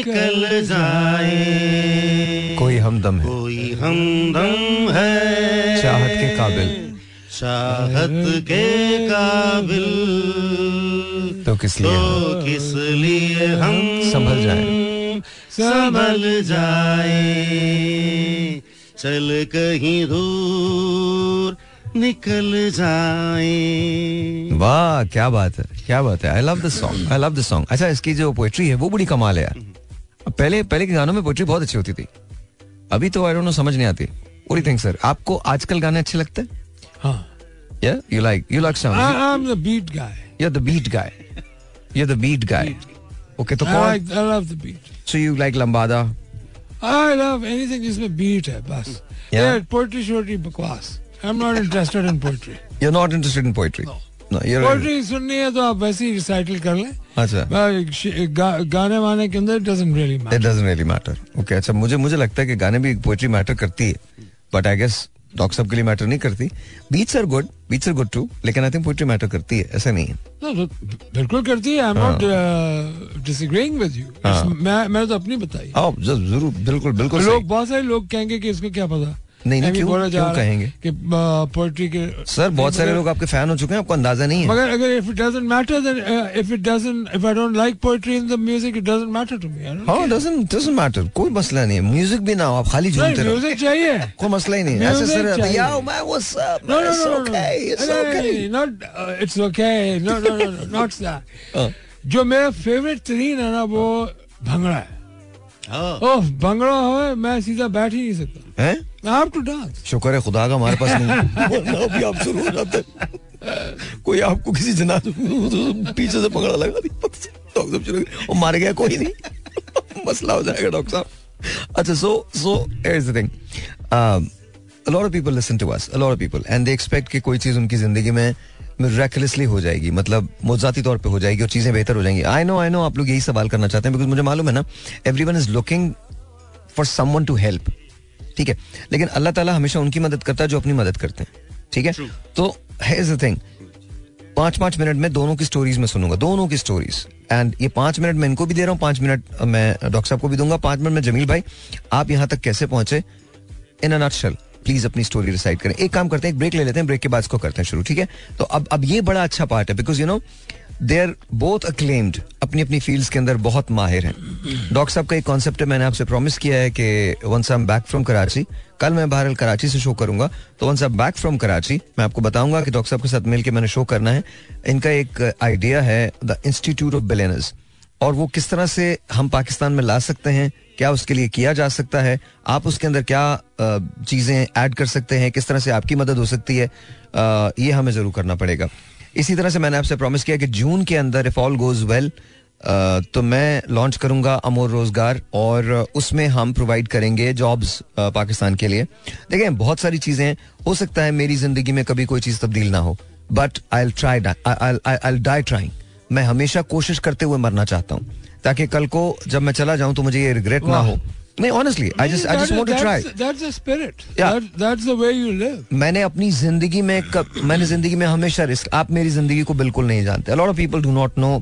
निकल जाए। कोई हमदम है। कोई हमदम है। चाहत के काबिल। चाहत के काबिल। तो किस लिए तो किस लिए हम? संभल जाए। संभल जाए। चल कहीं दूर निकल जाए। वाह क्या बात है क्या बात है। I love the song I love the song अच्छा इसकी जो पोएट्री है वो बड़ी कमाल है यार। पहले पहले के गानों में पोएट्री बहुत अच्छी होती थी अभी तो आई डोंट नो समझ नहीं आती व्हाट थिंक सर आपको आजकल गाने अच्छे लगते हैं हाँ या you like you like I, song I'm the beat guy. You are the beat guy you are the beat guy okay तो I कौन like I love the beat. So you like lambada I love anything जिसमें beat है बस. Yeah. Yeah, poetry शोटरी बकवास. I'm not interested in poetry. You are not interested in poetry No. सुननी है तो आप वैसे ही रिसाइटल कर लें। अच्छा। गा, गाने वाने के अंदर doesn't really it doesn't really matter okay अच्छा मुझे मुझे लगता है कि गाने भी पोएट्री मैटर करती है। बट आई गेस डॉक्टर साहब के लिए मैटर नहीं करती। Beats are good beats are good too लेकिन आई थिंक पोएट्री मैटर करती है ऐसा नहीं है। बिल्कुल करती है। I am not disagreeing with you. मैं मैंने तो अपनी बताई। ज़रूर बिल्कुल बिल्कुल लोग बहुत सारे लोग कहेंगे कि इसको क्या पता? नहीं, नहीं, क्यों- क्यों कहेंगे? कि पोएट्री के सर बहुत सारे लोग आपके फ़ैन हो चुके हैं आपको अंदाज़ा नहीं है। मगर अगर if it doesn't matter then uh, if it doesn't if I don't like poetry in the music it doesn't matter to me I don't हाँ डजंट डजंट मैटर कोई मसला नहीं है। म्यूज़िक भी ना हो आप खाली झूमते रहो म्यूज़िक चाहिए। कोई मसला ही नहीं है। ऐसे सर। याओ मैं what's up okay it's no okay not uh, it's okay no no no no not that हाँ। जो मेरा फेवरेट तरीन है ना वो भंगड़ा है। हाँ। ओह भंगड़ा हो मैं सीधा बैठ ही नहीं सकता। हैं? शुक्र है खुदा का हमारे पास नहीं। अभी आप शुरू हो जाते। कोई आपको किसी जनाज पीछे से पकड़ा लगा दी डॉक्टर साहब और मार गया कोई नहीं। मसला हो जाएगा डॉक्टर साहब। अच्छा so so the thing. Um, a lot of people listen to us a lot of people and they expect कि कोई चीज़ उनकी ज़िंदगी में miraculously हो जाएगी मतलब मोजाती तौर पे हो जाएगी और चीज़ें बेहतर हो जाएँगी। आई नो आई नो आप लोग यही सवाल करना चाहते हैं बिकॉज़ मुझे मालूम है ना everyone is looking for someone to help ठीक है। लेकिन अल्लाह ताला हमेशा उनकी मदद करता है जो अपनी मदद करते हैं। ठीक है? तो है द थिंग पाँच पाँच मिनट में दोनों की स्टोरीज में सुनूँगा दोनों की स्टोरीज एंड ये पाँच मिनट मैं इनको भी दे रहा हूँ पाँच मिनट मैं डॉक्टर साहब को भी दूँगा पाँच मिनट में जमील भाई आप यहाँ तक कैसे पहुँचे? इन नटशल प्लीज़ अपनी स्टोरी रिसाइड करें। एक काम करते हैं एक ब्रेक ले लेते हैं ब्रेक के बाद इसको करते हैं शुरू ठीक है? तो अब अब ये बड़ा अच्छा पार्ट है because you know they are both acclaimed अपनी अपनी फील्ड्स के अंदर बहुत माहिर हैं। डॉक्टर साहब का एक कॉन्सेप्ट है, मैंने आपसे प्रॉमिस किया है कि once I am back from Karachi कल मैं बहरहाल कराची से शो करूँगा। तो once I back from Karachi मैं आपको बताऊँगा कि डॉक्टर साहब के साथ मिलकर मैंने शो करना है। इनका एक आइडिया है द इंस्टीट्यूट ऑफ़ बिलेनर्स और वो किस तरह से हम पाकिस्तान में ला सकते हैं, क्या उसके लिए किया जा सकता है, आप उसके अंदर क्या चीज़ें ऐड कर सकते हैं, किस तरह से आपकी मदद हो सकती है ये हमें ज़रूर करना पड़ेगा। इसी तरह से मैंने आपसे प्रॉमिस किया कि जून के अंदर इफ़ ऑल गोज वेल तो मैं लॉन्च करूँगा अमोर रोज़गार और उसमें हम प्रोवाइड करेंगे जॉब्स पाकिस्तान के लिए। देखें बहुत सारी चीज़ें हो। सकता है मेरी ज़िंदगी में कभी कोई चीज़ तब्दील ना हो but I try I die trying मैं हमेशा कोशिश करते हुए मरना चाहता हूँ, ताकि कल को जब मैं चला जाऊँ तो मुझे ये रिग्रेट ना हो। नहीं honestly I just I just want to try that's the spirit that's the way you live मैंने अपनी ज़िंदगी में कब मैंने ज़िंदगी में हमेशा रिस्क आप मेरी ज़िंदगी को बिल्कुल नहीं जानते। A lot of people do not know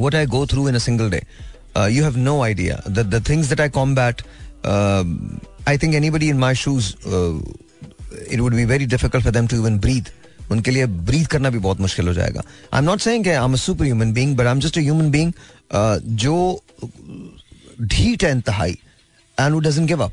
what I go through in a single day you have no idea the the things that I combat I think anybody in my shoes it would be very difficult for them to even breathe उनके लिए breathe करना भी बहुत मुश्किल हो जाएगा। I am not saying I am a super human being but I am just a human being जो ढीठ है इंतहाई। एंड डजंट गिव अप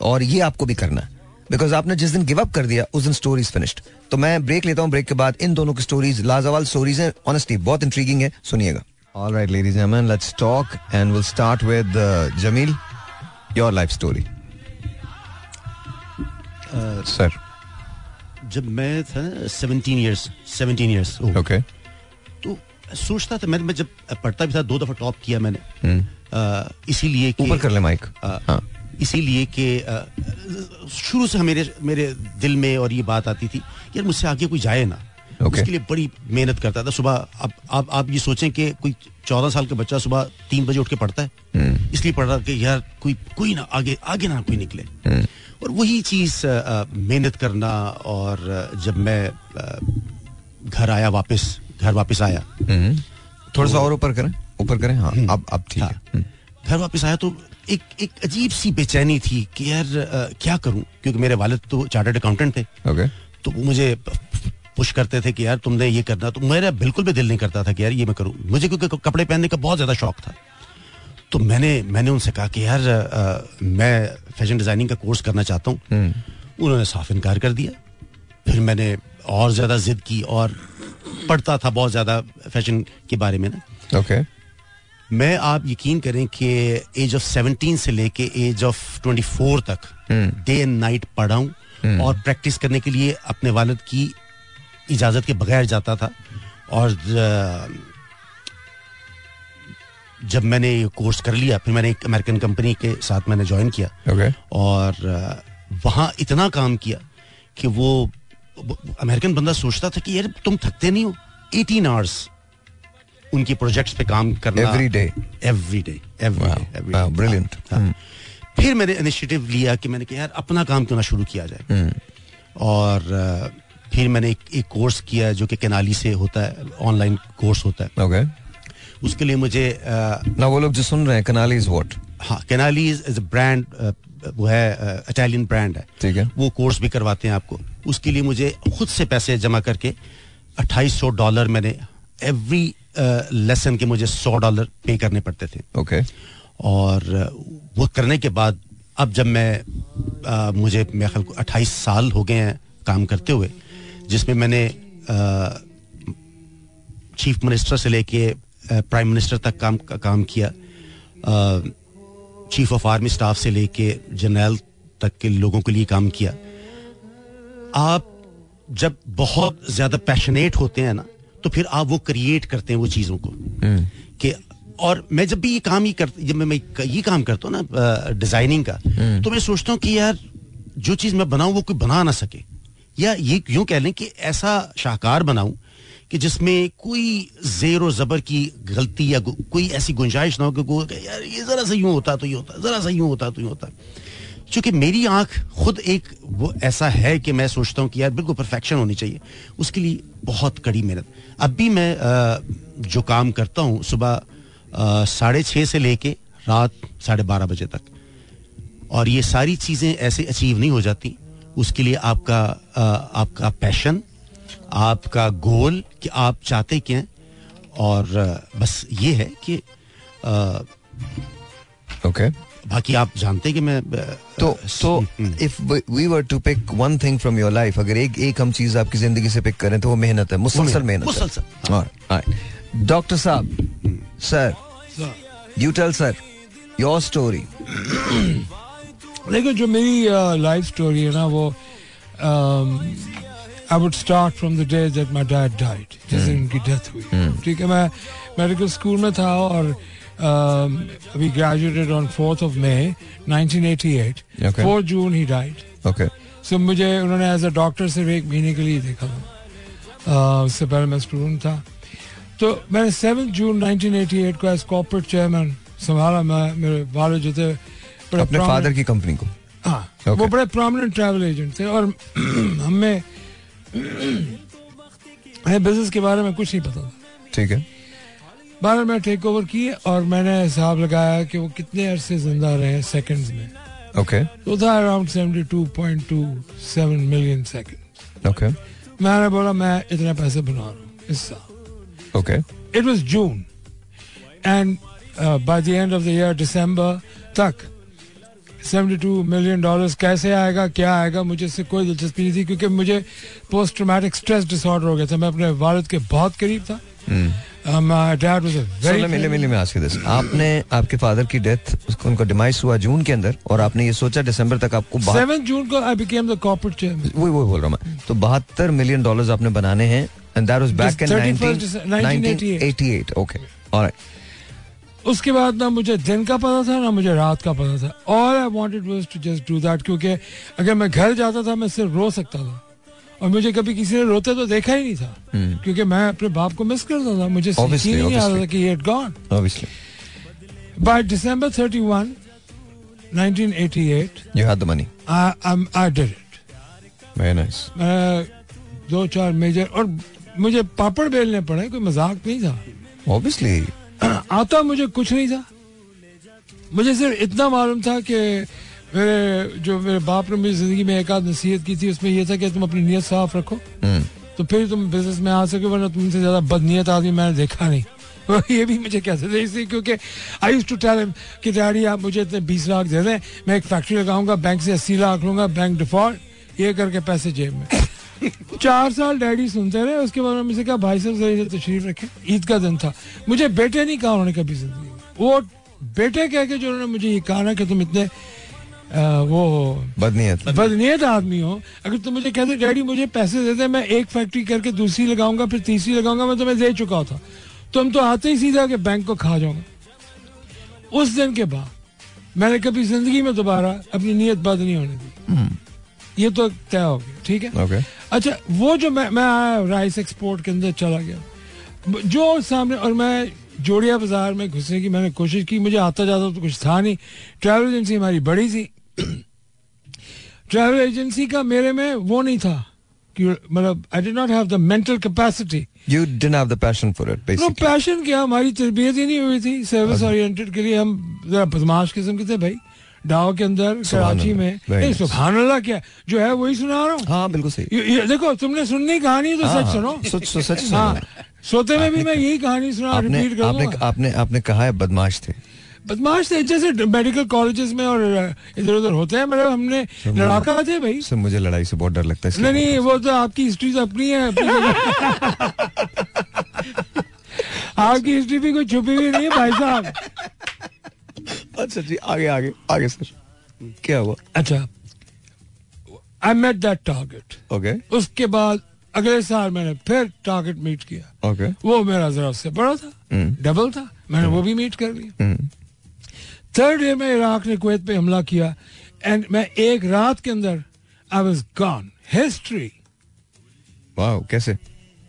और ये आपको भी करना है। बिकॉज़ आपने जिस दिन गिव अप कर दिया उस दिन स्टोरीज फिनिश्ड तो मैं ब्रेक लेता हूँ ब्रेक के बाद इन दोनों की स्टोरीज लाजवाल स्टोरीज हैं। ऑनेस्टली बहुत इंट्रीगिंग है। सुनिएगा। All right, ladies and gentlemen, let's talk and we'll start with uh, Jamil, your life story. Uh, Sir. जब मैं था seventeen years seventeen years okay तो सोचता था मैं मैं जब पढ़ता भी था दो दफ़ा टॉप किया मैंने। हम्म। इसीलिए ऊपर कर ले माइक हाँ इसीलिए कि शुरू से मेरे मेरे दिल में और ये बात आती थी यार मुझसे आगे कोई जाए ना okay. उसके लिए बड़ी मेहनत करता था सुबह अब आप आप ये सोचें कि कोई चौदह साल का बच्चा सुबह तीन बजे उठ के पढ़ता है hmm. इसलिए पढ़ रहा कि यार कोई कोई ना आगे आगे ना कोई निकले hmm. और वही चीज़ मेहनत करना और जब मैं घर आया वापस घर वापस आया hmm. थोड़ा सा तो और ऊपर करें ऊपर करें? हाँ अब अब ठीक हाँ, है। घर वापस आया तो एक एक अजीब सी बेचैनी थी कि यार आ, क्या करूँ? क्योंकि मेरे वालिद तो चार्टर्ड अकाउंटेंट थे। okay. तो वो मुझे पुश करते थे कि यार तुमने ये करना। तो मेरा बिल्कुल भी दिल नहीं करता था कि यार ये मैं करूँ। मुझे क्योंकि कपड़े पहनने का बहुत ज़्यादा शौक था। तो मैंने मैंने उनसे कहा कि यार आ, मैं फ़ैशन डिज़ाइनिंग का कोर्स करना चाहता हूँ। हम्म। उन्होंने साफ़ इनकार कर दिया। फिर मैंने और ज़्यादा जिद की और पढ़ता था बहुत ज़्यादा फ़ैशन के बारे में ना। ओके। okay. मैं आप यकीन करें कि एज ऑफ़ सेवनटीन से लेके एज ऑफ़ ट्वेंटी फोर तक डे एंड नाइट पढ़ा हूँ हम्म। और प्रैक्टिस करने के लिए अपने वालद की इजाज़त के बगैर जाता था और जब मैंने ये कोर्स कर लिया फिर मैंने एक अमेरिकन कंपनी के साथ मैंने ज्वाइन किया okay. और वहाँ इतना काम किया कि वो अमेरिकन बंदा सोचता था कि यार तुम थकते नहीं हो एटीन आवर्स उनकी प्रोजेक्ट्स पे काम करना every day every day every brilliant फिर मैंने इनिशिएटिव लिया कि मैंने कहा यार अपना काम क्यों ना शुरू किया जाए? Hmm. और फिर मैंने एक, एक कोर्स किया जो कि केनाली से होता है ऑनलाइन कोर्स होता है। Okay. उसके लिए मुझे ना वो लोग जो सुन रहे हैं कनाली इज़ व्हाट हाँ कनाली इज़ अ ब्रांड वो है इटालियन ब्रांड है। ठीक है। वो कोर्स भी करवाते हैं आपको। उसके लिए मुझे खुद से पैसे जमा करके अट्ठाईस सौ डॉलर मैंने एवरी लेसन के मुझे सौ डॉलर पे करने पड़ते थे ओके okay. और वो करने के बाद अब जब मैं आ, मुझे मेरे ख्याल को अट्ठाईस साल हो गए हैं काम करते हुए जिसमें मैंने चीफ मिनिस्टर से लेके प्राइम मिनिस्टर तक काम का काम किया चीफ ऑफ़ आर्मी स्टाफ से लेके जनरल तक के लोगों के लिए काम किया आप जब बहुत ज़्यादा पैशनेट होते हैं ना तो फिर आप वो क्रिएट करते हैं वो चीज़ों को। हम्म। कि और मैं जब भी ये काम ही कर जब मैं मैं ये काम करता हूँ ना डिज़ाइनिंग का हम्म। तो मैं सोचता हूँ कि यार जो चीज़ मैं बनाऊँ वो कोई बना ना सके। या ये यूँ कह लें कि ऐसा शाहकार बनाऊँ कि जिसमें कोई जेर जबर की गलती या कोई ऐसी गुंजाइश ना हो कि यार ये जरा सा यूँ होता तो ये होता जरा सा यूँ होता तो ये होता। क्योंकि मेरी आँख खुद एक वो ऐसा है कि मैं सोचता हूँ कि यार बिल्कुल परफेक्शन होनी चाहिए। उसके लिए बहुत कड़ी मेहनत। अब भी मैं जो काम करता हूँ, सुबह साढ़े छः से लेके रात साढ़े बारह बजे तक। और ये सारी चीज़ें ऐसे अचीव नहीं हो जाती। उसके लिए आपका आपका पैशन, आपका गोल कि आप चाहते क्या हैं। और बस ये है कि ओके बाकी आप जानते हैं कि मैं तो तो हम्म, if we were to pick one thing from your life अगर एक एक हम चीज़ आपकी ज़िंदगी से पिक करें तो वो मेहनत है मुसलसल मेहनत मुसलसल, डॉक्टर साहब sir you tell sir your story देखो जो मेरी लाइफ स्टोरी है ना वो I would start from the day that my dad died जिस दिन उनकी डेथ हुई। ठीक है मैं मेडिकल स्कूल में था और um, अभी graduated on fourth of May 1988 Okay. 4 June he died okay so मुझे उन्होंने एज अ डॉक्टर सिर्फ़ एक महीने के लिए देखा था। Uh, उससे पहले मैं स्टूडेंट था। तो मैंने सेवन जून 1988 को एज कॉर्पोरेट चेयरमैन संभाला मैं मेरे वाले जो थे बड़े अपने फादर की कंपनी को। हाँ Okay. वो बड़े प्रोमिनेंट ट्रैवल एजेंट थे और हमें हमें बिज़नेस के बारे में कुछ नहीं पता था। ठीक है। बारह में टेक ओवर किए और मैंने हिसाब लगाया कि वो कितने अरसे ज़िंदा रहे सेकंड्स में। ओके तो था अराउंड 72.27 मिलियन सेकंड ओके मैंने बोला मैं इतने पैसे बना रहा हूँ इस साल। Okay it was June and by the end of the year December तक 72 मिलियन डॉलर्स कैसे आएगा क्या आएगा मुझे इससे कोई दिलचस्पी नहीं थी क्योंकि मुझे पोस्ट ट्रोमैटिक स्ट्रेस डिसऑर्डर हो गया था। मैं अपने वालिद के बहुत करीब था। My you this. आपने आपके फादर की डेथ उनका डिमाइस हुआ जून के अंदर और आपने ये सोचा दिसंबर तक आपको जून को I became the corporate chairman वही वही बोल रहा हूँ तो बहत्तर मिलियन डॉलर्स आपने बनाने हैं and that was back in 1988 okay alright उसके बाद ना मुझे दिन का पता था ना मुझे रात का पता था। I wanted was to just do that क्योंकि अगर मैं घर जाता था मैं सिर्फ़ रो सकता था। और मुझे कभी किसी ने रोते तो देखा ही नहीं था। क्योंकि मैं अपने बाप को मिस करता था। मुझे. Obviously, नहीं आ रहा था कि gone by December 31 1988 you had the money I I did it very nice मैं दो चार मेजर और मुझे पापड़ बेलने पड़े कोई मज़ाक नहीं था। ऑब्वियसली आता मुझे कुछ नहीं था। मुझे सिर्फ़ इतना मालूम था कि मेरे जो मेरे बाप ने मेरी ज़िंदगी में एक आध नसीहत की थी उसमें यह था कि तुम अपनी नीयत साफ़ रखो। तो फिर तुम बिज़नेस में आ सके वरना तुमसे ज़्यादा बदनीयत आदमी मैंने देखा नहीं। और ये भी मुझे कैसे दे इसलिए क्योंकि I use to tell him कि डैडी आप मुझे इतने बीस लाख दे दें मैं एक फैक्ट्री लगाऊँगा बैंक से अस्सी लाख लूँगा बैंक डिफ़ॉल्ट ये करके पैसे जेब में। चार साल डैडी सुनते रहे उसके बाद मुझे कहा भाई साहब जरा तशरीफ़ रखें ईद का दिन था। मुझे बेटे नहीं कहा उन्होंने कभी ज़िंदगी वो बेटे कह के जो उन्होंने मुझे ये कहा ना कि तुम इतने आ, वो हो बदनीयत। बदनीयत आदमी हो। अगर तुम मुझे कहते डैडी मुझे पैसे दे दे मैं एक फैक्ट्री करके दूसरी लगाऊँगा फिर तीसरी लगाऊँगा मैं तुम्हें दे चुका था। तुम तो आते ही सीधा के बैंक को खा जाऊँगा उस दिन के बाद मैंने कभी ज़िंदगी में दोबारा अपनी नीयत बद नहीं होने दी। ये तो तय हो गया ठीक है? ओके। अच्छा वो जो मैं मैं आया राइस एक्सपोर्ट के अंदर चला गया। जो सामने और मैं जोड़िया बाज़ार में घुसने की मैंने कोशिश की मुझे आता जाता तो कुछ था नहीं। ट्रैवल एजेंसी हमारी बड़ी थी। ट्रैवल एजेंसी का मेरे में वो नहीं था कि मतलब I did not have the mental capacity you didn't have the passion for it basically no passion क्या हमारी तरबियत ही नहीं हुई थी सर्विस ओरिएंटेड के लिए हम जरा बदमाश किस्म के थे भाई डाव के अंदर कराची में नहीं सुबहान अल्लाह क्या जो है वही सुना रहा हूँ हाँ बिल्कुल सही ये, देखो तुमने सुननी कहानी तो सच हाँ, सुनो। सच सच हाँ सोते में भी मैं यही कहानी सुना आपने रिपीट कर आपने आपने आपने कहा है बदमाश थे। बदमाश थे जैसे मेडिकल कॉलेजेस में और इधर उधर होते हैं मतलब हमने लड़ाका थे भाई। सर मुझे लड़ाई से बहुत डर लगता है नहीं नहीं वो तो आपकी हिस्ट्री तो अपनी है आपकी हिस्ट्री भी कोई छुपी हुई नहीं है भाई साहब। अच्छा जी आगे आगे आगे सर। क्या हुआ? अच्छा I met that target okay उसके बाद अगले साल मैंने फिर टारगेट मीट किया। Okay okay. वो मेरा जरा उससे बड़ा था हम्म। डबल था मैंने वो भी मीट कर लिया। हम्म, थर्ड डे में इराक ने कुवैत पे हमला किया एंड मैं एक रात के अंदर आई वाज गॉन हिस्ट्री वाह कैसे?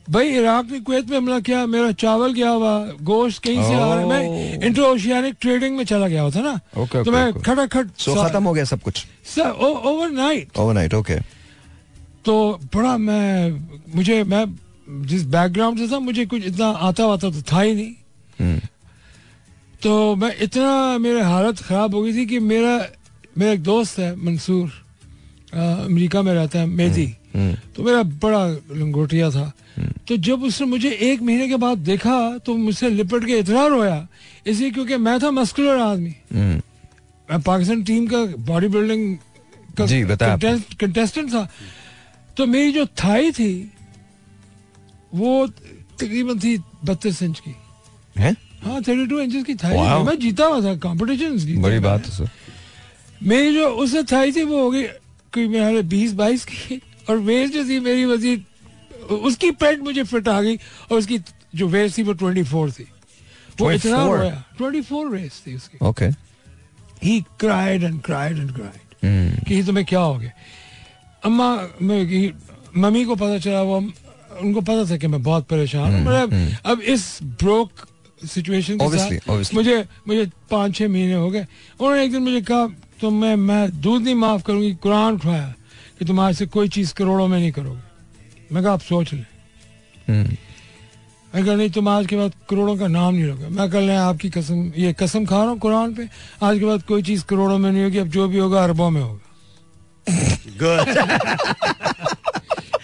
भाई इराक ने कुवैत पे हमला किया मेरा चावल गया हुआ गोश्त कहीं से आ रहा है मैं. इंटर ओशियानिक ट्रेडिंग में चला गया हुआ था ना। Okay, तो okay, मैं okay. खटाखट सो खत्म हो गया सब कुछ? सर ओवरनाइट ओवरनाइट ओके तो बड़ा मैं मुझे मैं जिस बैकग्राउंड से था मुझे कुछ इतना आता वाता तो था ही नहीं। हम्म, तो मैं इतना मेरे हालत खराब हो गई थी कि मेरा मेरा एक दोस्त है मंसूर अमेरिका में रहता है मेहदी। हम्म, तो मेरा बड़ा लंगोटिया था। तो जब उसने मुझे एक महीने के बाद देखा तो मुझसे लिपट के इतना रोया। इसलिए क्योंकि मैं था मस्कुलर आदमी। हम्म, मैं पाकिस्तान टीम का बॉडी बिल्डिंग का कंटेस्टेंट था। तो मेरी जो थाई थी वो तकरीबन थी बत्तीस इंच की। हैं? हाँ थर्टी टू इंच की थाई Wow. मैं जीता हुआ था कॉम्पिटिशन बड़ी बात है सर मेरी जो उससे थाई थी वो हो गई कोई मेरे बीस बाईस की। और वेस्ट जो थी मेरी वजी उसकी पैंट मुझे फिट आ गई और उसकी जो वेस्ट थी वो ट्वेंटी फोर थी। वो इतना रोया। ट्वेंटी फोर वेस्ट थी उसकी। Okay he cried and cried and cried कि तुम्हें क्या हो गया? अम्मा मम्मी को पता चला वो उनको पता था कि मैं बहुत परेशान हूँ। मतलब अब इस ब्रोक सिचुएशन Obviously, obviously. मुझे मुझे पाँच छह महीने हो गए। उन्होंने एक दिन मुझे कहा तो मैं मैं दूध नहीं माफ़ करूँगी कुरान उठाया कि तुम आज से कोई चीज़ करोड़ों में नहीं करोगे। मैं कहा आप सोच लें। हम्म, मैं कहा नहीं तुम आज के बाद करोड़ों का नाम नहीं लोगे मैं कह लें आपकी कसम ये कसम खा रहा हूँ कुरान पे। आज के बाद कोई चीज़ करोड़ों में नहीं होगी अब जो भी होगा अरबों में होगा। गुड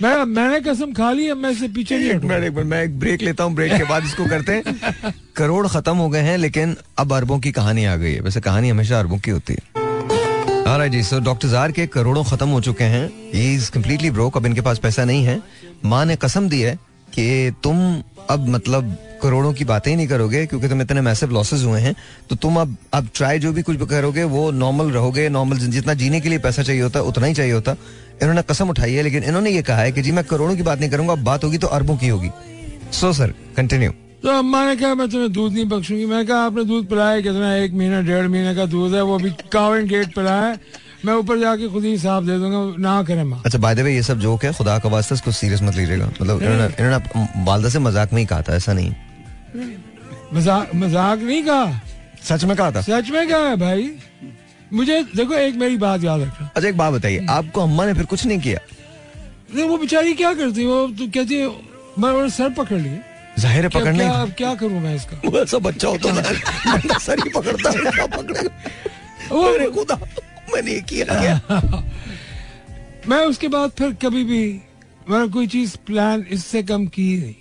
मैं, मैंने कसम खा ली मैं इससे पीछे नहीं हटूँगा। मैं एक मैं एक ब्रेक लेता हूँ ब्रेक के बाद इसको करते हैं। करोड़ खत्म हो गए हैं, लेकिन अब अरबों की कहानी आ गई है। वैसे कहानी हमेशा अरबों की होती है। Alright जी सो डॉक्टर जार के करोड़ों खत्म हो चुके हैं। इज़ कम्प्लीटली ब्रोक अब इनके पास पैसा नहीं है। माँ ने कसम दी है कि तुम अब मतलब करोड़ों की बातें ही नहीं करोगे क्योंकि तुम इतने मैसिव लॉसेस हुए हैं तो तुम अब अब ट्राई जो भी कुछ भी करोगे वो नॉर्मल रहोगे नॉर्मल जितना जीने के लिए पैसा चाहिए होता उतना ही चाहिए होता। इन्होंने कसम उठाई है लेकिन इन्होंने ये कहा है कि जी मैं करोड़ों की बात नहीं करूँगा अब बात होगी तो अरबों की होगी। सो सर कंटिन्यू तो अम्मा ने कहा मैं तुम्हें दूध नहीं बख्शूँगी। मैंने कहा आपने दूध पिलाया कितना एक महीना डेढ़ महीने का दूध है वो भी कावन गेट पिलाया है। मैं ऊपर जाके खुद ही हिसाब दे दूँगा ना करें माँ। अच्छा बाय द वे ये सब जोक है खुदा का वास्ता इसको सीरियस मत लीजिएगा। मतलब इन्होंने इन्होंने वालदा से मज़ाक में ही कहा था ऐसा नहीं। मज़ाक मज़ाक नहीं कहा? सच में कहा था? सच में कहा है भाई। मुझे देखो एक मेरी बात याद रखना। अच्छा एक बात बताइए आपको अम्मा ने फिर कुछ नहीं किया? नहीं, वो बेचारी क्या करती है? वो तो कहती है मैं उन्होंने सर पकड़ लिए। ज़ाहिर है पकड़ने क्या, अब क्या करूँ मैं इसका? वो ऐसा बच्चा हो तो मैं सर ही पकड़ता है क्या पकड़ेगा अरे खुदा मैंने ये किया क्या? मैं उसके बाद फिर कभी भी मैंने कोई चीज़ प्लान इससे कम की नहीं।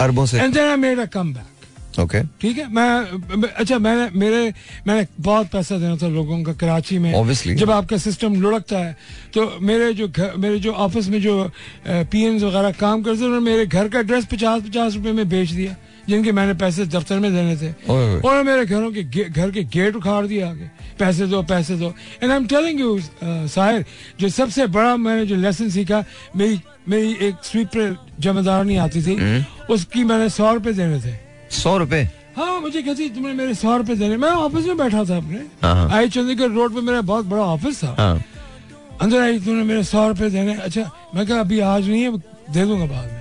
अरबों से। And then I made a come back okay ठीक है मैं अच्छा मैंने मेरे मैंने बहुत पैसा देना था लोगों का कराची में। Obviously. जब आपका सिस्टम लुढ़कता है तो मेरे जो घर मेरे जो ऑफ़िस में जो पीएन वगैरह काम करते थे उन्होंने मेरे घर का एड्रेस पचास पचास रुपए में बेच दिया जिनके मैंने पैसे दफ्तर में देने थे। उन्होंने मेरे घरों के घर के गेट उखाड़ दिया आगे। पैसे दो पैसे दो। And I am telling you Sahir जो सबसे बड़ा मैंने जो लेसन सीखा मेरी मेरी एक स्वीपर जमादार नहीं आती थी उसकी मैंने सौ रुपए देने थे। सौ रुपए। हाँ मुझे कहती तुमने मेरे सौ रुपए देने। मैं ऑफ़िस में बैठा था अपने। हाँ, हाँ। आई चंडीगढ़ रोड पे मेरा बहुत बड़ा ऑफ़िस था। हाँ। अंदर आई तुमने मेरे सौ रुपए देने। अच्छा मैं कहा अभी आज नहीं है दे दूँगा बाद में।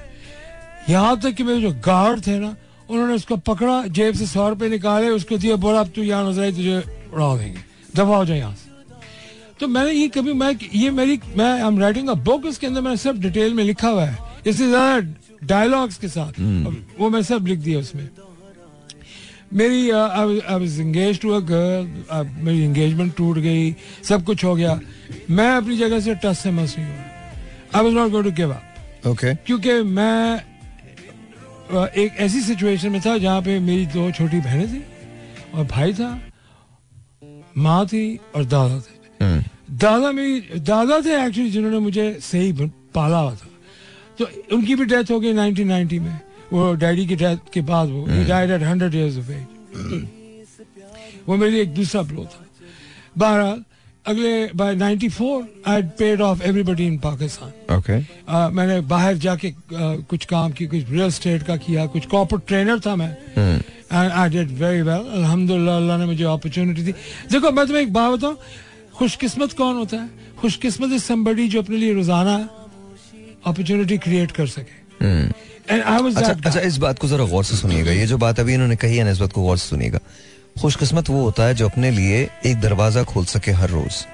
यहाँ तक कि मेरे जो गार्ड थे ना उन्होंने उसको पकड़ा जेब से सौ रुपए निकाले उसको दिया बोला अब तू यहाँ नज़र आई तुझे उड़ा देंगे। दफ़ा हो जाए यहाँ से। तो मैंने ये कभी मैं ये मेरी मैं I am writing a book इसके अंदर मैंने सब डिटेल में लिखा हुआ है। इससे ज़्यादा डायलॉग्स के साथ। वो मैं सब लिख दिया उसमें। मेरी I was engage to a girl मेरी एंगेजमेंट टूट गई सब कुछ हो गया। मैं अपनी जगह से टच से मस नहीं हुआ। I was not going to give up okay क्योंकि मैं एक ऐसी सिचुएशन में था जहाँ पे मेरी दो छोटी बहनें थी और भाई था माँ थी और दादा थे। हम्म दादा मेरी दादा थे एक्चुअली जिन्होंने मुझे सही पाला हुआ था। तो उनकी भी डेथ हो गई 1990 में। वो डैडी की डेथ के बाद वो died at 100 years of age वो मेरे लिए एक दूसरा ब्लो था। बहरहाल अगले by 94 I paid off everybody in Pakistan okay मैंने बाहर जाके आ, कुछ काम किया कुछ रियल स्टेट का किया कुछ कॉर्पोरेट ट्रेनर था मैं। And I did very well अल्हम्दुलिल्लाह अल्लाह ने मुझे अपॉर्चुनिटी दी। देखो मैं तुम्हें एक बात बताऊँ खुशकिस्मत कौन होता है? खुशकिस्मत इज़ समबडी जो अपने लिए रोज़ाना अपॉर्चुनिटी क्रिएट कर सके। एंड आई वाज अच्छा दैट अच्छा इस बात को जरा गौर से सुनिएगा। ये जो बात अभी इन्होंने कही है ना इस बात को गौर से सुनिएगा। खुशकिस्मत वो होता है जो अपने लिए एक दरवाज़ा खोल सके हर रोज।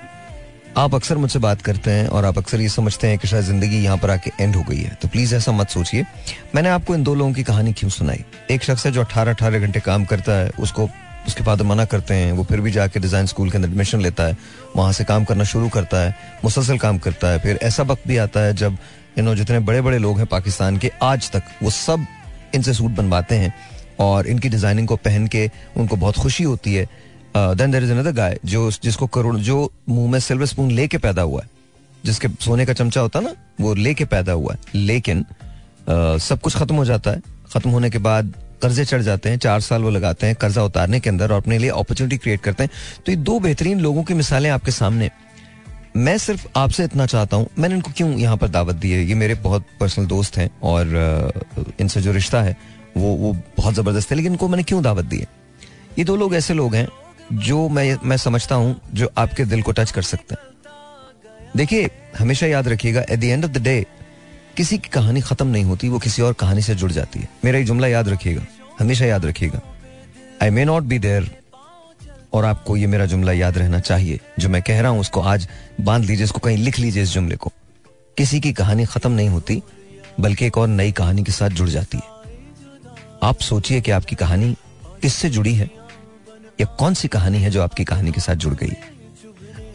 आप अक्सर मुझसे बात करते हैं और आप अक्सर ये समझते हैं कि शायद ज़िंदगी यहाँ पर आके एंड हो गई है। तो प्लीज़ ऐसा मत सोचिए। मैंने आपको इन दो लोगों की कहानी क्यों सुनाई? एक शख्स है जो अठारह अठारह घंटे काम करता है उसको उसके फादर मना करते हैं वो फिर भी जाके डिज़ाइन स्कूल के अंदर एडमिशन लेता है वहाँ से काम करना शुरू करता है मुसलसल काम करता है फिर ऐसा वक्त भी आता है जब यू नो जितने बड़े बड़े लोग हैं पाकिस्तान के आज तक वो सब इनसे सूट बनवाते हैं और इनकी डिज़ाइनिंग को पहन के उनको बहुत खुशी होती है। Then there is another guy जो जिसको करोड़ जो मुँह में सिल्वर स्पून लेके पैदा हुआ है जिसके सोने का चमचा होता ना वो लेके पैदा हुआ है। लेकिन uh, सब कुछ खत्म हो जाता है। खत्म होने के बाद कर्जे चढ़ जाते हैं चार साल वो लगाते हैं कर्जा उतारने के अंदर और अपने लिए अपॉर्चुनिटी क्रिएट करते हैं। तो ये दो बेहतरीन लोगों की मिसालें आपके सामने। मैं सिर्फ़ आपसे इतना चाहता हूँ, मैंने इनको क्यों यहाँ पर दावत दी है? ये मेरे बहुत पर्सनल दोस्त हैं और इनसे जो रिश्ता है, वो वो बहुत ज़बरदस्त है, लेकिन इनको मैंने क्यों दावत दी है? ये दो लोग ऐसे लोग हैं जो मैं मैं समझता हूँ, जो आपके दिल को टच कर सकते हैं। देखिए, हमेशा याद रखिएगा at the end of the day किसी की कहानी खत्म नहीं होती, वो किसी और कहानी से जुड़ जाती है। मेरा ये जुमला याद रखिएगा, हमेशा याद रखिएगा। I may not be there और आपको ये मेरा जुमला याद रहना चाहिए। जो मैं कह रहा हूँ, उसको आज बाँध लीजिए, इसको कहीं लिख लीजिए इस जुमले को। किसी की कहानी खत्म नहीं होती, बल्कि एक और नई कहानी के साथ जुड़ जाती है। आप सोचिए कि आपकी कहानी किससे जुड़ी है? या कौन सी कहानी है जो आपकी कहानी के साथ जुड़ गई?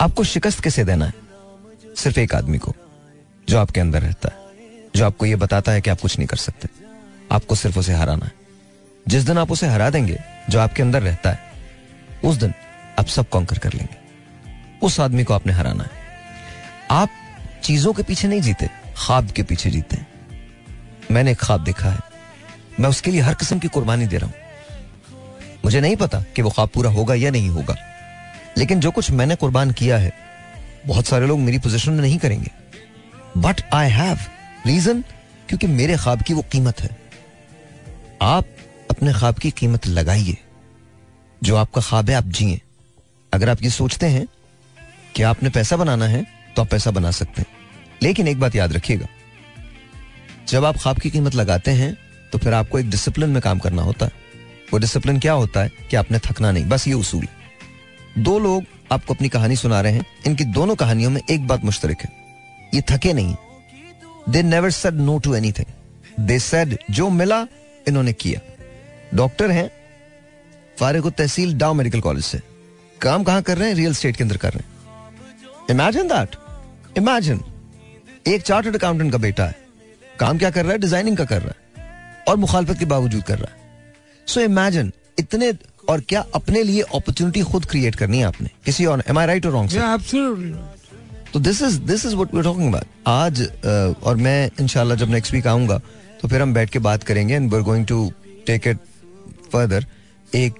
आपको शिकस्त किसे देना है? सिर्फ़ एक आदमी को, जो आपके अंदर रहता है, जो आपको यह बताता है कि आप कुछ नहीं कर सकते। आपको सिर्फ़ उसे हराना है। जिस दिन आप उसे हरा देंगे, जो आपके अंदर रहता है उस दिन आप सब कॉन्कर कर लेंगे। उस आदमी को आपने हराना है। आप चीज़ों के पीछे नहीं जीते ख्वाब के पीछे जीते मैंने एक ख्वाब देखा है। मैं उसके लिए हर किस्म की कुर्बानी दे रहा हूँ। मुझे नहीं पता कि वो ख्वाब पूरा होगा या नहीं होगा। लेकिन जो कुछ मैंने कुर्बान किया है, बहुत सारे लोग मेरी पोजीशन में नहीं करेंगे। बट आई हैव रीजन क्योंकि मेरे ख्वाब की वो कीमत है। आप अपने ख्वाब की कीमत लगाइए। जो आपका ख्वाब है, आप जिए। अगर आप ये सोचते हैं कि आपने पैसा बनाना है तो आप पैसा बना सकते हैं। लेकिन एक बात याद रखिएगा, जब आप ख्वाब की कीमत लगाते हैं तो फिर आपको एक डिसिप्लिन में काम करना होता है। वो डिसिप्लिन क्या होता है कि आपने थकना नहीं, बस ये उसूल। दो लोग आपको अपनी कहानी सुना रहे हैं, इनकी दोनों कहानियों में एक बात मुश्तरक है। ये थके नहीं they never said no to anything they said जो मिला, इन्होंने किया। डॉक्टर हैं फारिग तहसील डाउ मेडिकल कॉलेज से। काम कहाँ कर रहे हैं? रियल स्टेट के अंदर कर रहे हैं। Imagine that. इमेजिन। एक चार्टर्ड अकाउंटेंट का बेटा है। काम क्या कर रहा है? डिज़ाइनिंग का कर रहा है। और मुखालफत के बावजूद कर रहा है। सो so इमेजिन इतने और क्या अपने लिए अपॉर्चुनिटी खुद क्रिएट करनी है आपने? किसी और एम आई राइट और रॉन्ग तो this is this is what we talking about आज और मैं इंशाल्लाह जब नेक्स्ट वीक आऊँगा तो फिर हम बैठ के बात करेंगे and we are going to take it further एक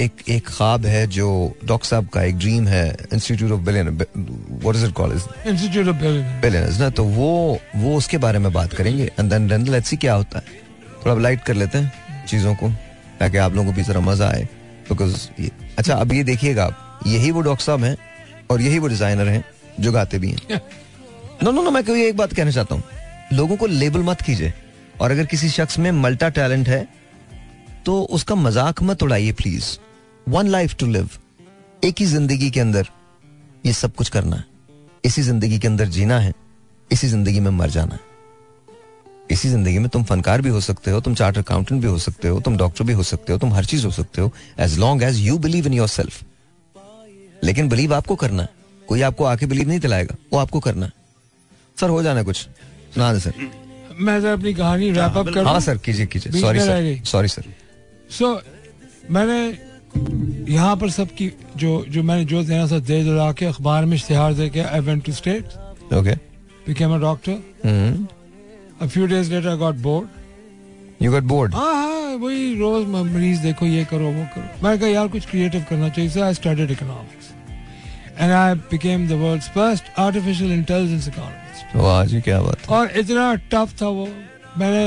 एक एक ख्वाब है जो डॉक्टर साहब का एक ड्रीम है institute of billion what is it called institute of billionaires ना? तो वो वो उसके बारे में बात करेंगे and then then let's see क्या होता है। थोड़ा लाइट कर लेते हैं चीज़ों को ताकि आप लोगों को भी जरा मज़ा आए बिकॉज़ अच्छा अब ये देखिएगा आप यही वो डॉक्टर साहब हैं और यही वो डिज़ाइनर हैं जो गाते भी हैं। नो नो नो मैं कोई एक बात कहना चाहता हूँ? लोगों को लेबल मत कीजिए और अगर किसी शख्स में मल्टा टैलेंट है तो उसका मज़ाक मत उड़ाइए please one life to live एक ही ज़िंदगी के अंदर ये सब कुछ करना है। इसी ज़िंदगी के अंदर जीना है। इसी ज़िंदगी में मर जाना है। इसी ज़िंदगी में तुम फनकार भी हो सकते हो तुम चार्टर अकाउंटेंट भी हो सकते हो तुम डॉक्टर भी हो सकते हो तुम हर चीज़ हो सकते हो as long as you believe in yourself लेकिन बिलीव आपको करना है। कोई आपको आके बिलीव नहीं दिलाएगा वो आपको करना है। सर हो जाना कुछ। सुना दे सर। मैं सर अपनी कहानी रैप अप कर हाँ सर कीजिए कीजिए। Sorry sir sorry sir so मैंने यहाँ पर सबकी जो जो मैंने जो देना था दे दिला के अखबार में इश्तेहार दे के I went to state okay became a doctor. A few days later, I got bored. You got bored हाँ हाँ वही रोज मरीज़ देखो ये करो वो करो। मैं कहा यार कुछ क्रिएटिव करना चाहिए। So I studied economics and I became the world's first artificial intelligence economist वाह जी क्या बात और इतना टफ था वो। मैंने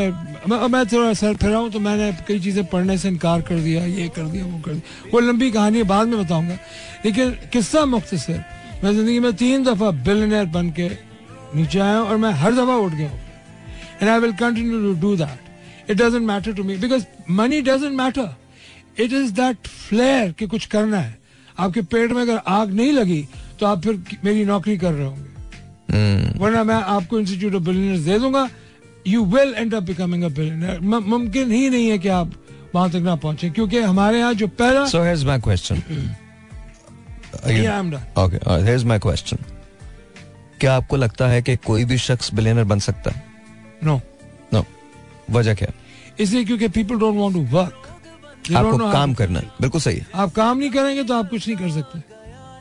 मैं, मैं थोड़ा सर फिरा हूँ तो मैंने कई चीज़ें पढ़ने से इनकार कर दिया ये कर दिया वो कर दिया। वो लंबी कहानी है, बाद में बताऊँगा। लेकिन किस्सा मुख्तसर। मैं ज़िंदगी में तीन दफ़ा बिलनर बन के नीचे आया हूँ और मैं हर दफ़ा उठ गया and I will continue to do that it doesn't matter to me because money doesn't matter it is that flair कि कुछ करना है। आपके पेट में अगर आग नहीं लगी तो आप फिर मेरी नौकरी कर रहे होंगे। हम्म, वरना मैं आपको इंस्टीट्यूट ऑफ़ बिलियनर्स दे दूँगा। You will end up becoming a billionaire मुमकिन ही नहीं है कि आप वहाँ तक ना पहुँचे क्योंकि हमारे यहाँ जो पहला So here's my question. Are you- Yeah, I'm done. Okay, all right, here's my question. क्या आपको लगता है कि कोई भी शख्स बिलियनर बन सकता है? नो नो वजह क्या इसलिए क्योंकि people don't want to work आपको काम करना है। बिल्कुल सही है। आप काम नहीं करेंगे तो आप कुछ नहीं कर सकते।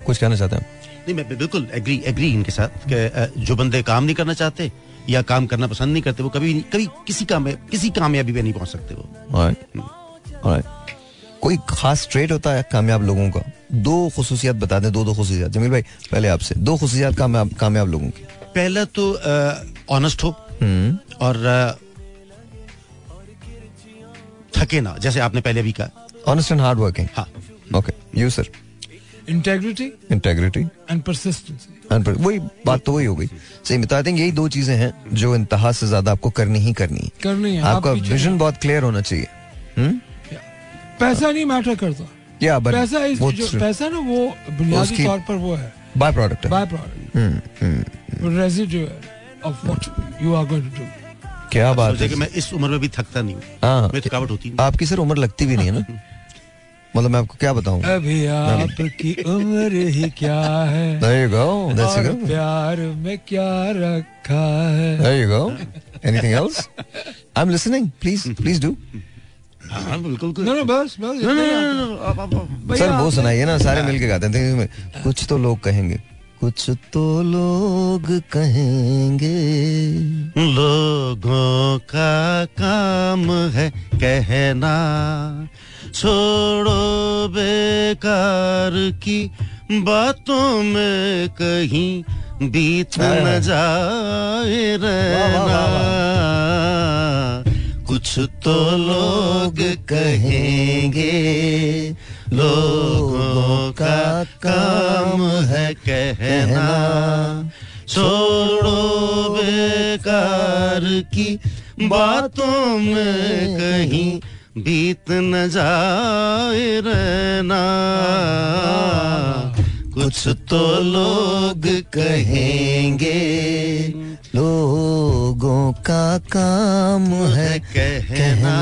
कुछ कहना चाहते हैं? नहीं मैं बिल्कुल एग्री एग्री इनके साथ कि जो बंदे काम नहीं करना चाहते या काम करना पसंद नहीं करते वो कभी कभी किसी काम किसी कामयाबी पे नहीं पहुँच सकते वो. Alright. कोई खास ट्रेट होता है कामयाब लोगों का? दो खसूसियात बता दें दो दो खसूसियात। जमील भाई पहले आपसे। दो खसूसियात कामयाब कामयाब लोगों की। पहला तो ऑनेस्ट हो। हम्म। और अ, थके ना जैसे आपने पहले भी कहा। ऑनेस्ट एंड हार्ड वर्किंग हाँ। Okay you sir integrity integrity and persistency and वही बात तो वही हो गई। सही में तो आई थिंक यही दो चीज़ें हैं जो इंतहा से ज़्यादा आपको करनी ही करनी है। करनी है आपका विजन बहुत क्लियर होना चाहिए। हम्म? पैसा नहीं मैटर करता। या बट पैसा इस जो पैसा ना वो बुनियादी तौर पर वो है। बाय प्रोडक्ट है। बाय प्रोडक्ट हम्म, हम्म, है of what you are going to do क्या बात है। कि मैं इस उम्र में भी थकता नहीं हूँ। हाँ। थकावट होती नहीं। आपकी सर उम्र लगती भी नहीं है ना। मतलब मैं आपको क्या बताऊँ अभी आपकी उम्र ही क्या है There you go. That's और you go. प्यार में क्या रखा है There you go. Anything else? I'm listening. Please, please do. हाँ बिल्कुल नो नो बस बस सर वो सुनाइए ना सारे मिलके गाते हैं कुछ तो लोग कहेंगे कुछ तो लोग कहेंगे लोगों का काम है कहना छोड़ो बेकार की बातों में कहीं बीत हाँ। न जाए रहना। कुछ तो लोग कहेंगे लोगों का काम है कहना। छोड़ो बेकार की बातों में कहीं बीत न जाए रहना। कुछ तो लोग कहेंगे लोगों का काम है कहना।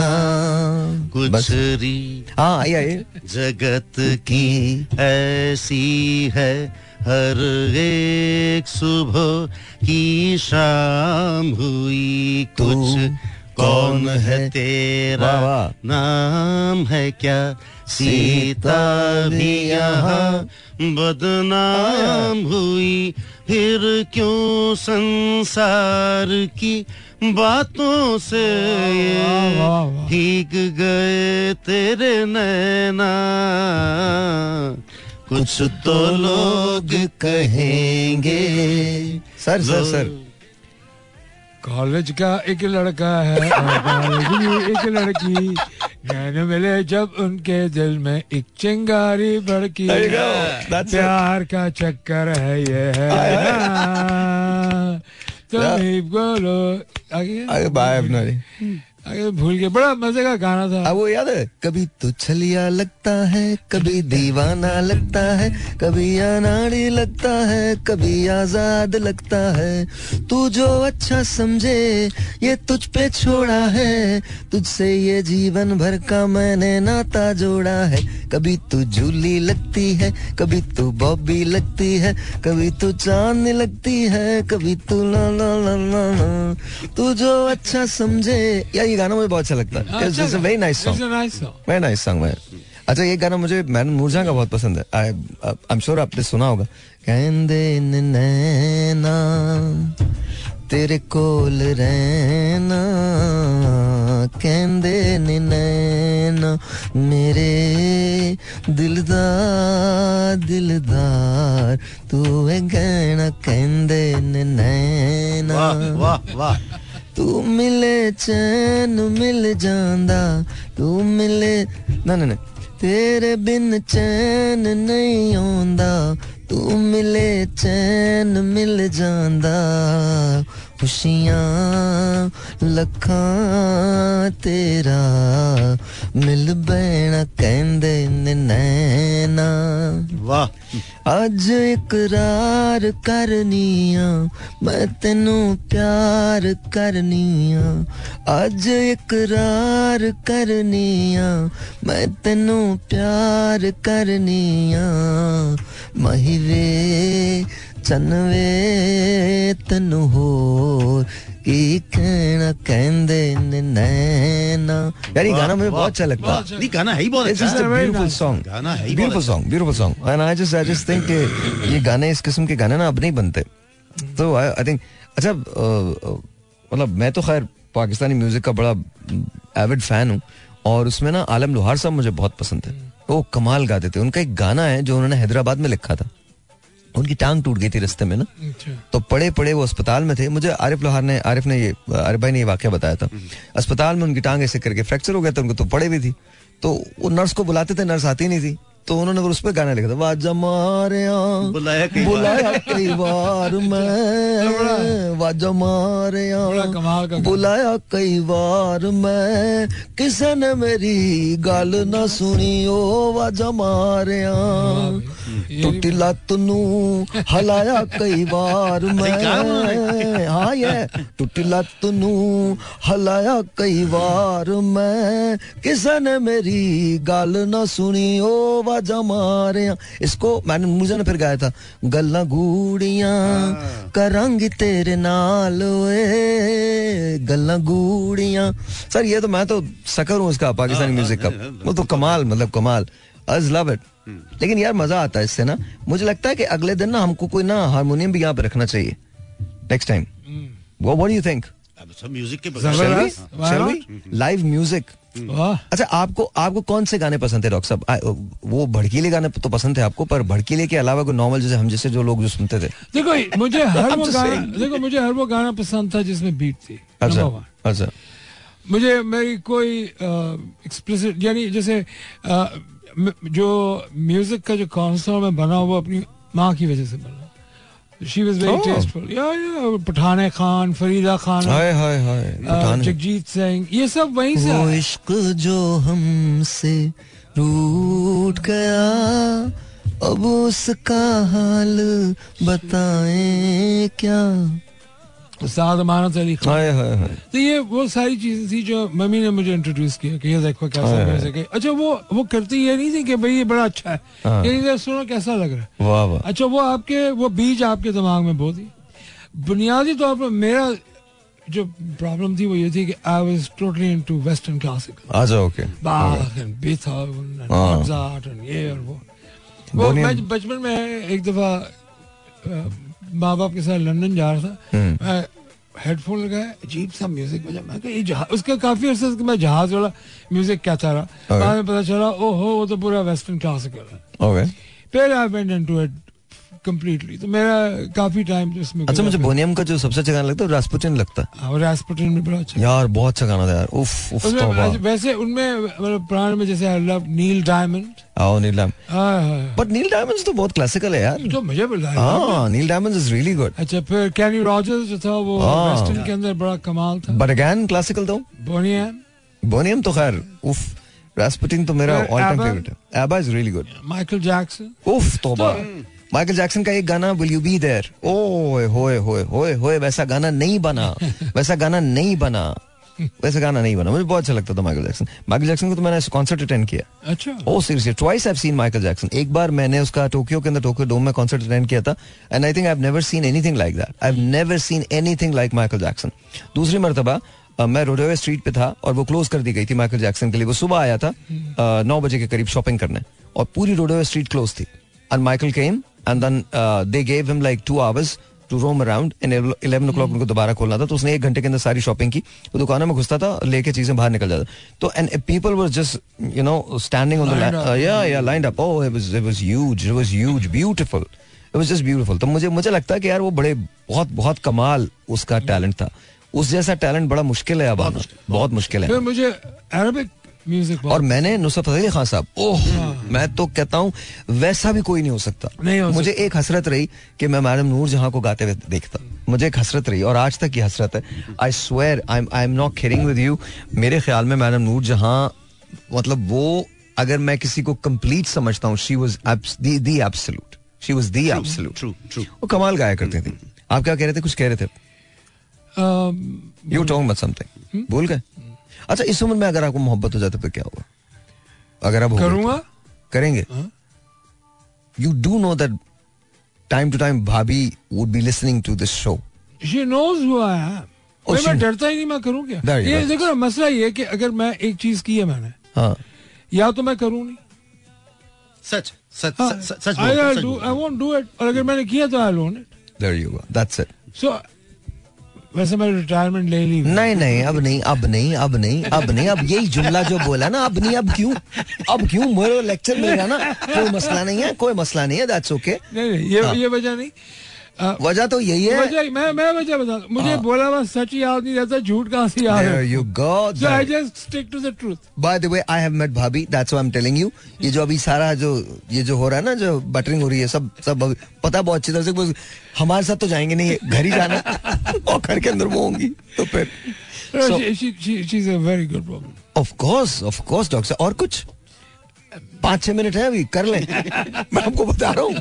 कुछ री हाँ आइए आइए जगत की ऐसी है हर एक सुबह की शाम हुई। कुछ कौन है तेरा। नाम है क्या? सीता भी यहाँ बदनाम हुई। फिर क्यों संसार की बातों से। भीग गए तेरे नैना? कुछ तो लोग कहेंगे। Sir sir sir. कॉलेज का एक लड़का है और एक लड़की। नैन मिले जब उनके दिल में एक चिंगारी भड़की. That's it. प्यार का चक्कर है ये है तो तुम बोलो आगे। बाय अपना भूल गए बड़ा मज़े का गाना था। अब वो याद है, कभी तो छलिया लगता है, कभी दीवाना लगता है, कभी अनाड़ी लगता है, कभी आज़ाद लगता है। तू जो अच्छा समझे, ये तुझ पे छोड़ा है। तुझसे ये जीवन भर का मैंने नाता जोड़ा है। कभी तू झूली लगती है, कभी तू बॉबी लगती है, कभी तू चाँद लगती है, कभी तू ला ला ला ला। तू जो अच्छा समझे यार ये गाना मुझे बहुत अच्छा लगता है। Very nice song very nice song भाई। अच्छा ये गाना मुझे मैन नूरजहां का बहुत पसंद है। आई आई एम श्योर आपने सुना होगा। कहंदे न नैना तेरे कोल रहना। कहंदे न नैना मेरे दिलदार दिलदार तू है गहना। कहंदे न नैना। वाह वाह वाह। तू मिले चैन, मिल जांदा। तू मिले, ना ना तेरे बिन चैन नहीं आंदा तू मिले चैन, मिल जांदा। ਖੁਸ਼ੀਆਂ ਲੱਖਾਂ ਤੇਰਾ ਮਿਲ ਬੈਣਾ ਕਹਿੰਦੇ ਨੇ ਨੈਣਾ वाह ਅੱਜ ਇਕਰਾਰ ਕਰਨੀਆਂ ਮੈਂ ਤੈਨੂੰ ਪਿਆਰ ਕਰਨੀਆਂ ਅੱਜ ਇਕਰਾਰ ਕਰਨੀਆਂ ਮੈਂ ਤੈਨੂੰ ਪਿਆਰ ਕਰਨੀਆਂ ਮਹੀਵੇ ਚੰਨਵੇ ਤੈਨੂੰ ਹੋਰ ਕੀ ਕਹਿਣਾ ਕਹਿੰਦੇ ਨੇ ਨੈਣਾ यार ये गाना मुझे बहुत अच्छा लगता है नहीं गाना है ही बहुत It's अच्छा just a very beautiful nice. song. गाना है ही beautiful बहुत song, beautiful song. And I just, I just think कि ये गाने इस किस्म के गाने ना अब नहीं बनते. तो I, I think अच्छा अ, अ, मतलब मैं तो खैर पाकिस्तानी म्यूजिक का बड़ा एविड फैन हूँ और उसमें ना आलम लोहार साहब मुझे बहुत पसंद थे वो कमाल गाते थे उनका एक गाना है जो उन्होंने हैदराबाद में लिखा था उनकी टांग टूट गई थी रस्ते में ना। अच्छा। तो पड़े पड़े वो अस्पताल में थे। मुझे आरिफ लोहार ने आरिफ ने ये आरिफ भाई ने ये वाक्य बताया था। अस्पताल में उनकी टांग ऐसे करके फ्रैक्चर हो गया था उनको तो पड़े भी थी। तो वो नर्स को बुलाते थे नर्स आती नहीं थी। तो उन्होंने उस पर गाना लिखा था वाजा मारे बुलाया कई बुलाया कई बार मैं वाजा मारे। बुलाया कई बार मैं किसी ने मेरी गल ना सुनी ओ वाजा मारे टूटी लत नू हलाया कई बार मैं। हाँ ये। टूटी लत नू हलाया कई बार मैं किसी ने मेरी गल ना सुनी ओ वाजा मारे इसको मैंने मुझे ने फिर गाया था गल्ला गूड़ियाँ करांगी तेरे नाल ओए गल्ला गूड़ियाँ सर ये तो मैं तो सकर हूँ इसका पाकिस्तानी म्यूज़िक का। वो तो कमाल मतलब कमाल। आज लव इट लेकिन यार मज़ा आता है इससे ना। मुझे लगता है कि अगले दिन ना हमको कोई ना हारमोनियम भी यहाँ पे रखना चाहिए। नेक्स्ट टाइम वो व्हाट डू यू थिंक सब म्यूज़िक के बगैर लाइव म्यूज़िक अच्छा आपको आपको कौन से गाने पसंद थे डॉक्टर साहब? वो भड़कीले गाने तो पसंद थे आपको पर भड़कीले के अलावा कोई नॉर्मल जैसे हम जैसे जो लोग जो सुनते थे। देखो मुझे हर वो गाना देखो मुझे हर वो गाना पसंद था जिसमें बीट थी अच्छा अच्छा। मुझे मेरी कोई एक्सप्रेसिव यानी जैसे जो म्यूज़िक का जो कॉन्सर्ट में बना वो अपनी माँ की वजह से बना। She was very Oh. Tasteful yeah yeah पठाने Khan Farida Khan हाय हाय हाय। जगजीत सिंह ये सब वहीं से वो इश्क जो हमसे रूठ गया अब उसका हाल बताएँ क्या? साद अमानत अली खान तो ये वो सारी चीज़ें थी जो मम्मी ने मुझे इंट्रोड्यूस किया कि ये देखो कैसा हाँ। म्यूज़िक है। अच्छा वो वो करती ये नहीं थी कि भाई ये बड़ा अच्छा है। हाँ। ये सुनो कैसा लग रहा है। वाह वाह। अच्छा वो आपके वो बीज आपके दिमाग में बहुत ही। बुनियादी तौर पर मेरा जो प्रॉब्लम थी वो ये थी कि I was totally into western classical जाओ okay Bach and Beethoven and. Mozart and ये और वो। वो मैं बचपन में एक दफ़ा माँ बाप के साथ लंदन जा रहा था। हम्म। मैं हेडफोन लगाया अजीब सा म्यूज़िक बजा। मैं ये जहाज़ उसका काफ़ी अर्से कि मैं जहाज़ वाला म्यूज़िक क्या चाह रहा. बाद में पता चला ओहो वो तो पूरा वेस्टर्न क्लासिकल है। ओके फिर I went into it completely तो मेरा काफ़ी टाइम उसमें अच्छा मुझे बोनियम का जो सबसे अच्छा गाना लगता है रास्पुटिन लगता है। और रास्पुटिन में बड़ा अच्छा यार बहुत अच्छा गाना था यार। उफ उफ तौबा वैसे- उनमें मतलब पुराने में जैसे आई लव नील डायमंड आओ Neil Diamond but Neil Diamonds तो बहुत क्लासिकल है यार। तो मुझे बताया हाँ। Neil Diamonds is really good अच्छा फिर कैनी रॉजर्स जो था वो हाँ। वेस्टर्न के अंदर बड़ा कमाल था। बट अगेन क्लासिकल दो बोनियम। बोनियम तो खैर उफ रास्पुटिन तो मेरा ऑल टाइम फेवरेट है। ABBA is really good Michael Jackson उफ तौबा माइकल जैक्सन का एक गाना विल यू बी देयर ओए होए होए होए होए वैसा गाना नहीं बना। वैसा गाना नहीं बना। वैसा गाना नहीं बना। मुझे बहुत अच्छा लगता था माइकल जैक्सन माइकल जैक्सन को तो मैंने कॉन्सर्ट अटेंड किया। अच्छा। ओ seriously twice I seen Michael Jackson एक बार मैंने उसका टोक्यो के अंदर टोक्यो डोम में कॉन्सर्ट अटेंड किया था। And I think I have never seen anything like that I have never seen anything like Michael Jackson दूसरी मरतबा अ, मैं रोडोवे स्ट्रीट पे था और वो क्लोज कर दी गई थी माइकल जैक्सन के लिए। वो सुबह आया था नौ बजे के करीब शॉपिंग करने। और पूरी रोडोवे स्ट्रीट क्लोज थी। And Michael came and then they gave him like two hours to roam around eleven o'clock उनको दोबारा खोलना था तो उसने एक घंटे के अंदर सारी शॉपिंग की। वो दुकानों में घुसता था लेके चीज़ें बाहर निकल जाता तो and people were just you know standing on Lined the up. Yeah yeah lined up oh it was it was huge it was huge beautiful it was just beautiful तो मुझे मुझे लगता है कि यार वो बड़े बहुत बहुत कमाल उसका टैलेंट था। उस जैसा टैलेंट बड़ा मुश्किल है अब बहुत मुश्किल है। मुझे अरबिक म्यूज़िक और मैंने नुसरत फतेह अली खान साहब ओह मैं तो कहता हूँ वैसा भी कोई नहीं हो सकता। नहीं हो मुझे एक हसरत रही कि मैं मैडम नूर जहाँ को गाते हुए देखता। मुझे एक हसरत रही और आज तक की हसरत है। I swear I I am not caring with you मेरे ख्याल में मैडम नूर जहाँ मतलब वो अगर मैं किसी को कंप्लीट समझता हूँ she was the absolute she was the absolute true true वो कमाल गाया करती थी। आप क्या कह रहे थे? कुछ कह रहे थे? यू टॉन्ग मत समथिंग भूल गए? अच्छा इस उम्र में अगर आपको मोहब्बत हो जाता तो क्या होगा? अगर आप तो? करूँगा। करेंगे। You do know that time to time bhabhi would be listening to this show she knows who I am मैं she- डरता ही नहीं मैं करूँ क्या? ये देखो ना मसला ये है कि अगर मैं एक चीज़ की है मैंने हाँ। या तो मैं करूँ नहीं। सच सच हाँ, सच बोलते I हैं। won't do it. और अगर मैंने किया तो I it there you go that's it so वैसे मैं रिटायरमेंट ले ली नहीं नहीं अब नहीं अब नहीं अब नहीं अब नहीं अब यही जुमला जो बोला ना अब नहीं अब क्यों? अब क्यों? मेरे लेक्चर मिल रहा ना? कोई मसला नहीं है कोई मसला नहीं है दैट्स ओके नहीं नहीं ये हाँ। ये वजह नहीं। वजह तो यही है। वजह मैं मैं वजह बता दूँ। मुझे बोला हुआ सच याद नहीं रहता झूठ कहाँ से याद है। you go. So I just stick to the truth By the way, I have met भाभी. That's why I'm telling you. ये जो अभी सारा जो ये जो हो रहा है ना जो बटरिंग हो रही है सब सब पता बहुत अच्छी तरह से हमारे साथ तो जाएँगे नहीं घर ही जाना और घर के अंदर वो होंगी तो फिर। Very good woman of course of course doctor और कुछ? पाँच छह मिनट है अभी कर लें। मैं आपको बता रहा हूँ।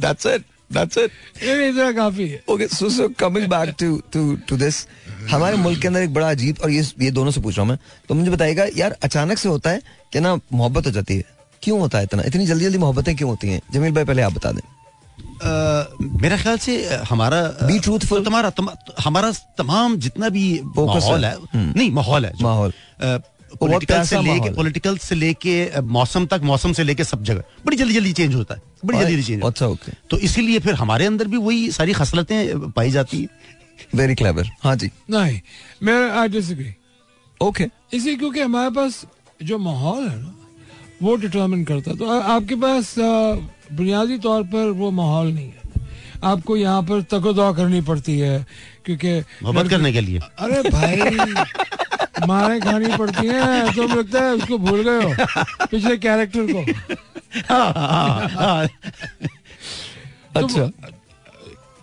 दैट्स इट दैट्स इट ये इतना काफ़ी है okay so so coming back to to to this हमारे मुल्क के अंदर एक बड़ा अजीब और ये ये दोनों से पूछ रहा हूँ मैं तो मुझे बताइएगा यार अचानक से होता है कि ना मोहब्बत हो जाती है क्यों होता है इतना इतनी जल्दी जल्दी मोहब्बतें क्यों होती हैं जमील भाई पहले आप बता दें मेरा ख्याल से हमारा अ, Be truthful. तुम्हारा तमा, हमारा तमाम जितना भी माहौल है। है हम्म। नहीं माहौल है माहौल। पॉलिटिकल से लेके पॉलिटिकल से लेके मौसम तक मौसम से लेके सब जगह। बड़ी जल्दी जल्दी चेंज होता है। बड़ी जल्दी जल्दी चेंज अच्छा ओके तो इसीलिए फिर हमारे अंदर भी वही सारी खसलतें पाई जाती हैं। वेरी क्लेवर हाँ जी। नहीं मैं आई डिसएग्री ओके इसी क्योंकि हमारे पास जो माहौल है ना वो डिटर्मिन करता है। तो आ- आपके पास बुनियादी तौर पर वो माहौल नहीं है। आपको यहाँ पर तकोदौ करनी पड़ती है क्योंकि मोहब्बत करने के लिए। अरे भाई मारे खानी पड़ती है तो लगता है उसको भूल गए हो पिछले कैरेक्टर को। हाँ, हाँ, हाँ। अच्छा।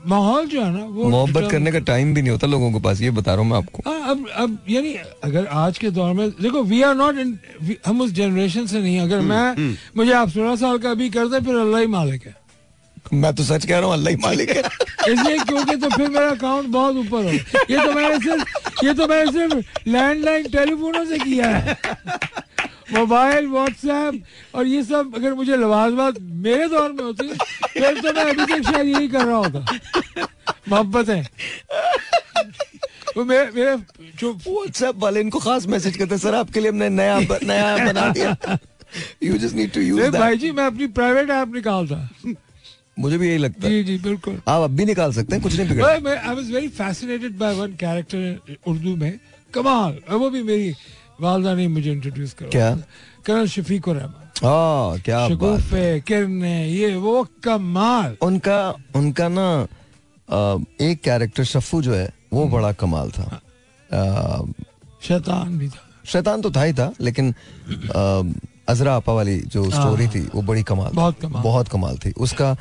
माहौल जो है ना वो मोहब्बत करने का टाइम भी नहीं होता लोगों के पास ये बता रहा हूँ मैं आपको। हाँ, अब अब यानी अगर आज के दौर में देखो वी आर नॉट इन हम उस जनरेशन से नहीं अगर हुँ, मैं हुँ. मुझे आप सोलह साल का भी कर दे फिर अल्लाह ही मालिक है। मैं तो सच कह रहा हूँ अल्लाह ही मालिक है। इसलिए क्योंकि तो फिर मेरा अकाउंट बहुत ऊपर हो। ये तो मैंने सिर्फ़ ये तो मैंने सिर्फ़ लैंडलाइन टेलीफोनों से किया है। मोबाइल व्हाट्सएप और ये सब अगर मुझे लवाजमात मेरे दौर में होती फिर तो मैं अभी तक शायद यही कर रहा होता। मोहब्बत है। वो मेरे मेरे जो व्हाट्सएप वाले इनको खास मैसेज करते सर आपके लिए हमने नया नया बना दिया। You just need to use भाई जी मैं अपनी प्राइवेट ऐप निकालता। मुझे भी यही लगता है। जी जी बिल्कुल। आप अब भी निकाल सकते हैं कुछ नहीं बिगड़ा मैं I was very fascinated by one character Urdu में कमाल वो भी मेरी वालदा ने मुझे इंट्रोड्यूस करा। क्या? कर्नल शफीक और रहमान। हाँ क्या बात शगुफे किरने ये वो कमाल। उनका उनका ना एक कैरेक्टर शफू जो है वो बड़ा कमाल था। शैतान भी था। शैतान तो था ही था लेकिन अजरा आपा वाली जो स्टोरी थी वो बड़ी कमाल बहुत कमाल। बहुत कमाल थी। उसका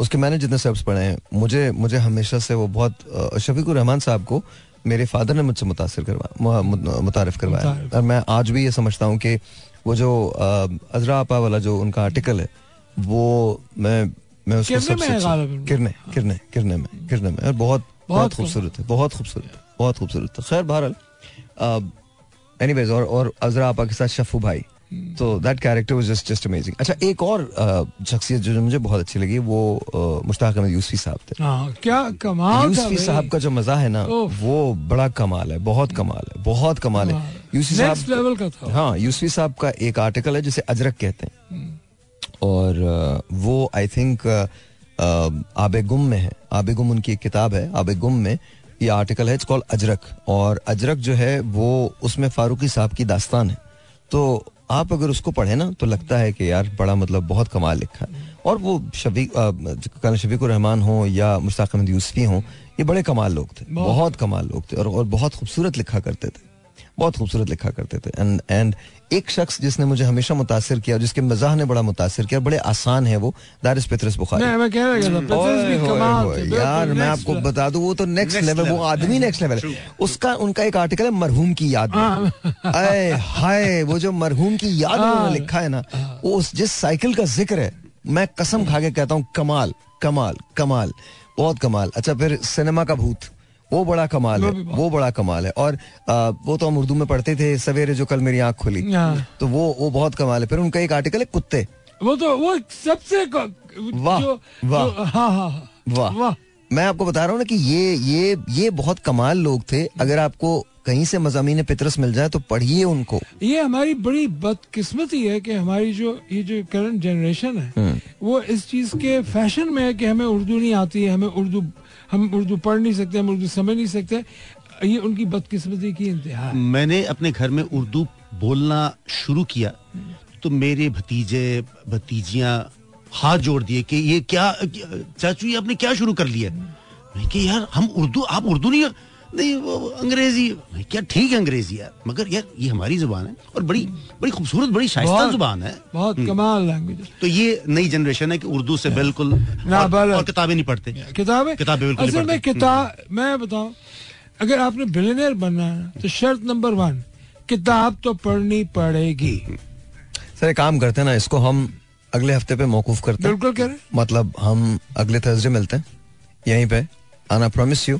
उसके मैंने जितने सबस पढ़े हैं मुझे मुझे हमेशा से वो बहुत शफीकुर रहमान साहब को मेरे फादर ने मुझसे मुतासर करवाया मुतारफ करवाया। और मैं आज भी ये समझता हूँ कि वो जो अजरा आपा वाला जो उनका आर्टिकल है वो मैं मैं उसको सबसे है किरने किरने किरने में किरने में। और बहुत बहुत बहुत खूबसूरत है बहुत खूबसूरत बहुत खूबसूरत है। खैर बहरहाल एनी और और अजरा आपा के साथ शफू भाई। तो that character was just just amazing अच्छा एक और शख्सियत जो मुझे बहुत अच्छी लगी वो मुश्ताक अहमद यूसुफी साहब थे। हाँ क्या कमाल यूसुफी। साहब का जो मज़ा है ना वो बड़ा कमाल है बहुत कमाल है बहुत कमाल है। यूसुफी नेक्स्ट साहब लेवल का था। हाँ यूसुफी साहब का एक आर्टिकल है जिसे अजरक कहते हैं। और वो आई थिंक आबे गुम में है। आबे गुम उनकी एक किताब है आबे गुम में। ये आर्टिकल है इट्स कॉल्ड अजरक। और अजरक जो है वो उसमें फारूकी साहब की दास्तान है। तो आप अगर उसको पढ़े ना तो लगता है कि यार बड़ा मतलब बहुत कमाल लिखा है और वो शफीक शबीक रहमान हो या मुश्ताक अहमद यूसफी हो ये बड़े कमाल लोग थे बहुत। बहुत कमाल लोग थे और, और बहुत खूबसूरत लिखा करते थे बहुत खूबसूरत लिखा करते थे। एंड एंड एक शख्स जिसने मुझे हमेशा मुतासर किया जिसके मजाह ने बड़ा मुतासिर किया बड़े आसान है वो दारिस पेत्रस बुखारी। मैं कह रहा यार मैं आपको बता दूँ वो तो नेक्स्ट लेवल वो आदमी नेक्स्ट लेवल है। उसका उनका एक आर्टिकल है मरहूम की याद में। अय हाय वो जो मरहूम की याद में उन्होंने लिखा है ना वो उस जिस साइकिल का ज़िक्र है मैं कसम खा के कहता हूँ कमाल कमाल कमाल बहुत कमाल। अच्छा फिर सिनेमा का भूत। वो बड़ा कमाल है वो बड़ा कमाल है। और आ, वो तो हम उर्दू में पढ़ते थे सवेरे जो कल मेरी आँख खुली। हाँ। तो वो वो बहुत कमाल है। फिर उनका एक आर्टिकल है कुत्ते। वो तो वो सबसे वाह, वाह। हाँ हाँ वाह। वाह। मैं आपको बता रहा हूँ ना कि ये ये ये बहुत कमाल लोग थे। अगर आपको कहीं से मजामीन पितरस मिल जाए तो पढ़िए उनको। ये हमारी बड़ी बदकिस्मती है कि हमारी जो ये जो करंट जनरेशन है हम्म। वो इस चीज़ के फ़ैशन में है कि हमें उर्दू नहीं आती है हमें उर्दू हम उर्दू पढ़ नहीं सकते, हम उर्दू समझ नहीं सकते। ये उनकी बदकिस्मती की इंतहा मैंने अपने घर में उर्दू बोलना शुरू किया तो मेरे भतीजे, भतीजियाँ हाथ जोड़ दिए कि ये क्या, चाचू ये आपने क्या शुरू कर लिया? मैं कि यार, हम उर्दू, आप उर्दू नहीं नहीं वो अंग्रेज़ी। क्या ठीक है अंग्रेज़ी यार? मगर यार ये हमारी ज़ुबान है और बड़ी बड़ी खूबसूरत बड़ी शाइस्ता ज़ुबान है। बहुत कमाल लैंग्वेज तो ये नई जनरेशन है कि उर्दू से बिल्कुल और, और किताबें नहीं पढ़ते। किताबें? किताबें बिल्कुल असल में किताब मैं बताऊँ अगर आपने बिलियनर बनना है तो शर्त नंबर वन किताब तो पढ़नी पड़ेगी। सर एक काम करते हैं ना इसको हम अगले हफ़्ते पे मौकूफ करते हैं। बिल्कुल करें। मतलब हम अगले थर्सडे मिलते हैं यहीं पे। आना promise you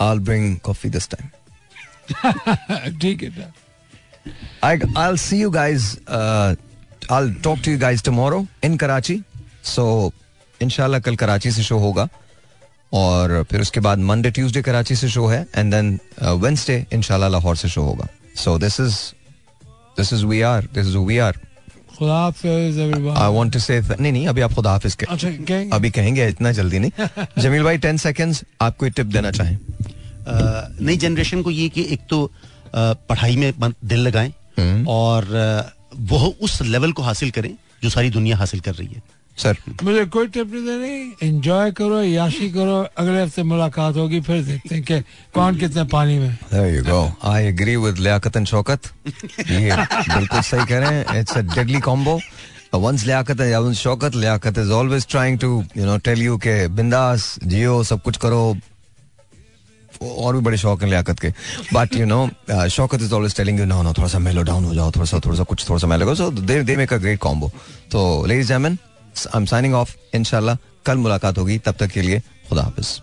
I'll bring coffee this time. ठीक है. I, I'll see you guys uh, I'll talk to you guys tomorrow in Karachi. So इंशाल्लाह कल कराची से शो होगा। और फिर उसके बाद मंडे ट्यूसडे कराची से शो है। एंड देन वेंसडे इंशाल्लाह लाहौर से शो होगा। So this is this is we are this is we are. I want to say नहीं नहीं अभी आप खुदा हाफिज के। अच्छा कहेंगे? अभी कहेंगे इतना जल्दी नहीं। जमील भाई टेन सेकेंड्स आप कोई टिप देना चाहें। नई जनरेशन को ये कि एक तो पढ़ाई में दिल लगाएँ और अ, वो उस लेवल को हासिल करें जो सारी दुनिया हासिल कर रही है। सर। मुझे कोई टिप नहीं देनी। एंजॉय करो याशी करो अगले हफ़्ते मुलाकात होगी फिर देखते हैं कि कौन कितने पानी में। There you go. I agree with Liaquat and Shaukat. ये बिल्कुल सही कह रहे हैं। It's a deadly combo once Liaquat है once Shaukat Liaquat is always trying to you know tell you के बिंदास जियो सब कुछ करो। और भी बड़े शौक हैं लियाकत के। But you know Shaukat is always telling you know no थोड़ा सा मेलो डाउन हो जाओ, थोड़ा सा थोड़ा सा, कुछ थोड़ा सा mellow so they they make a great combo तो लेडीज़ जैमन आई एम साइनिंग ऑफ़ इनशाला कल मुलाकात होगी, तब तक के लिए खुदा हाफिज।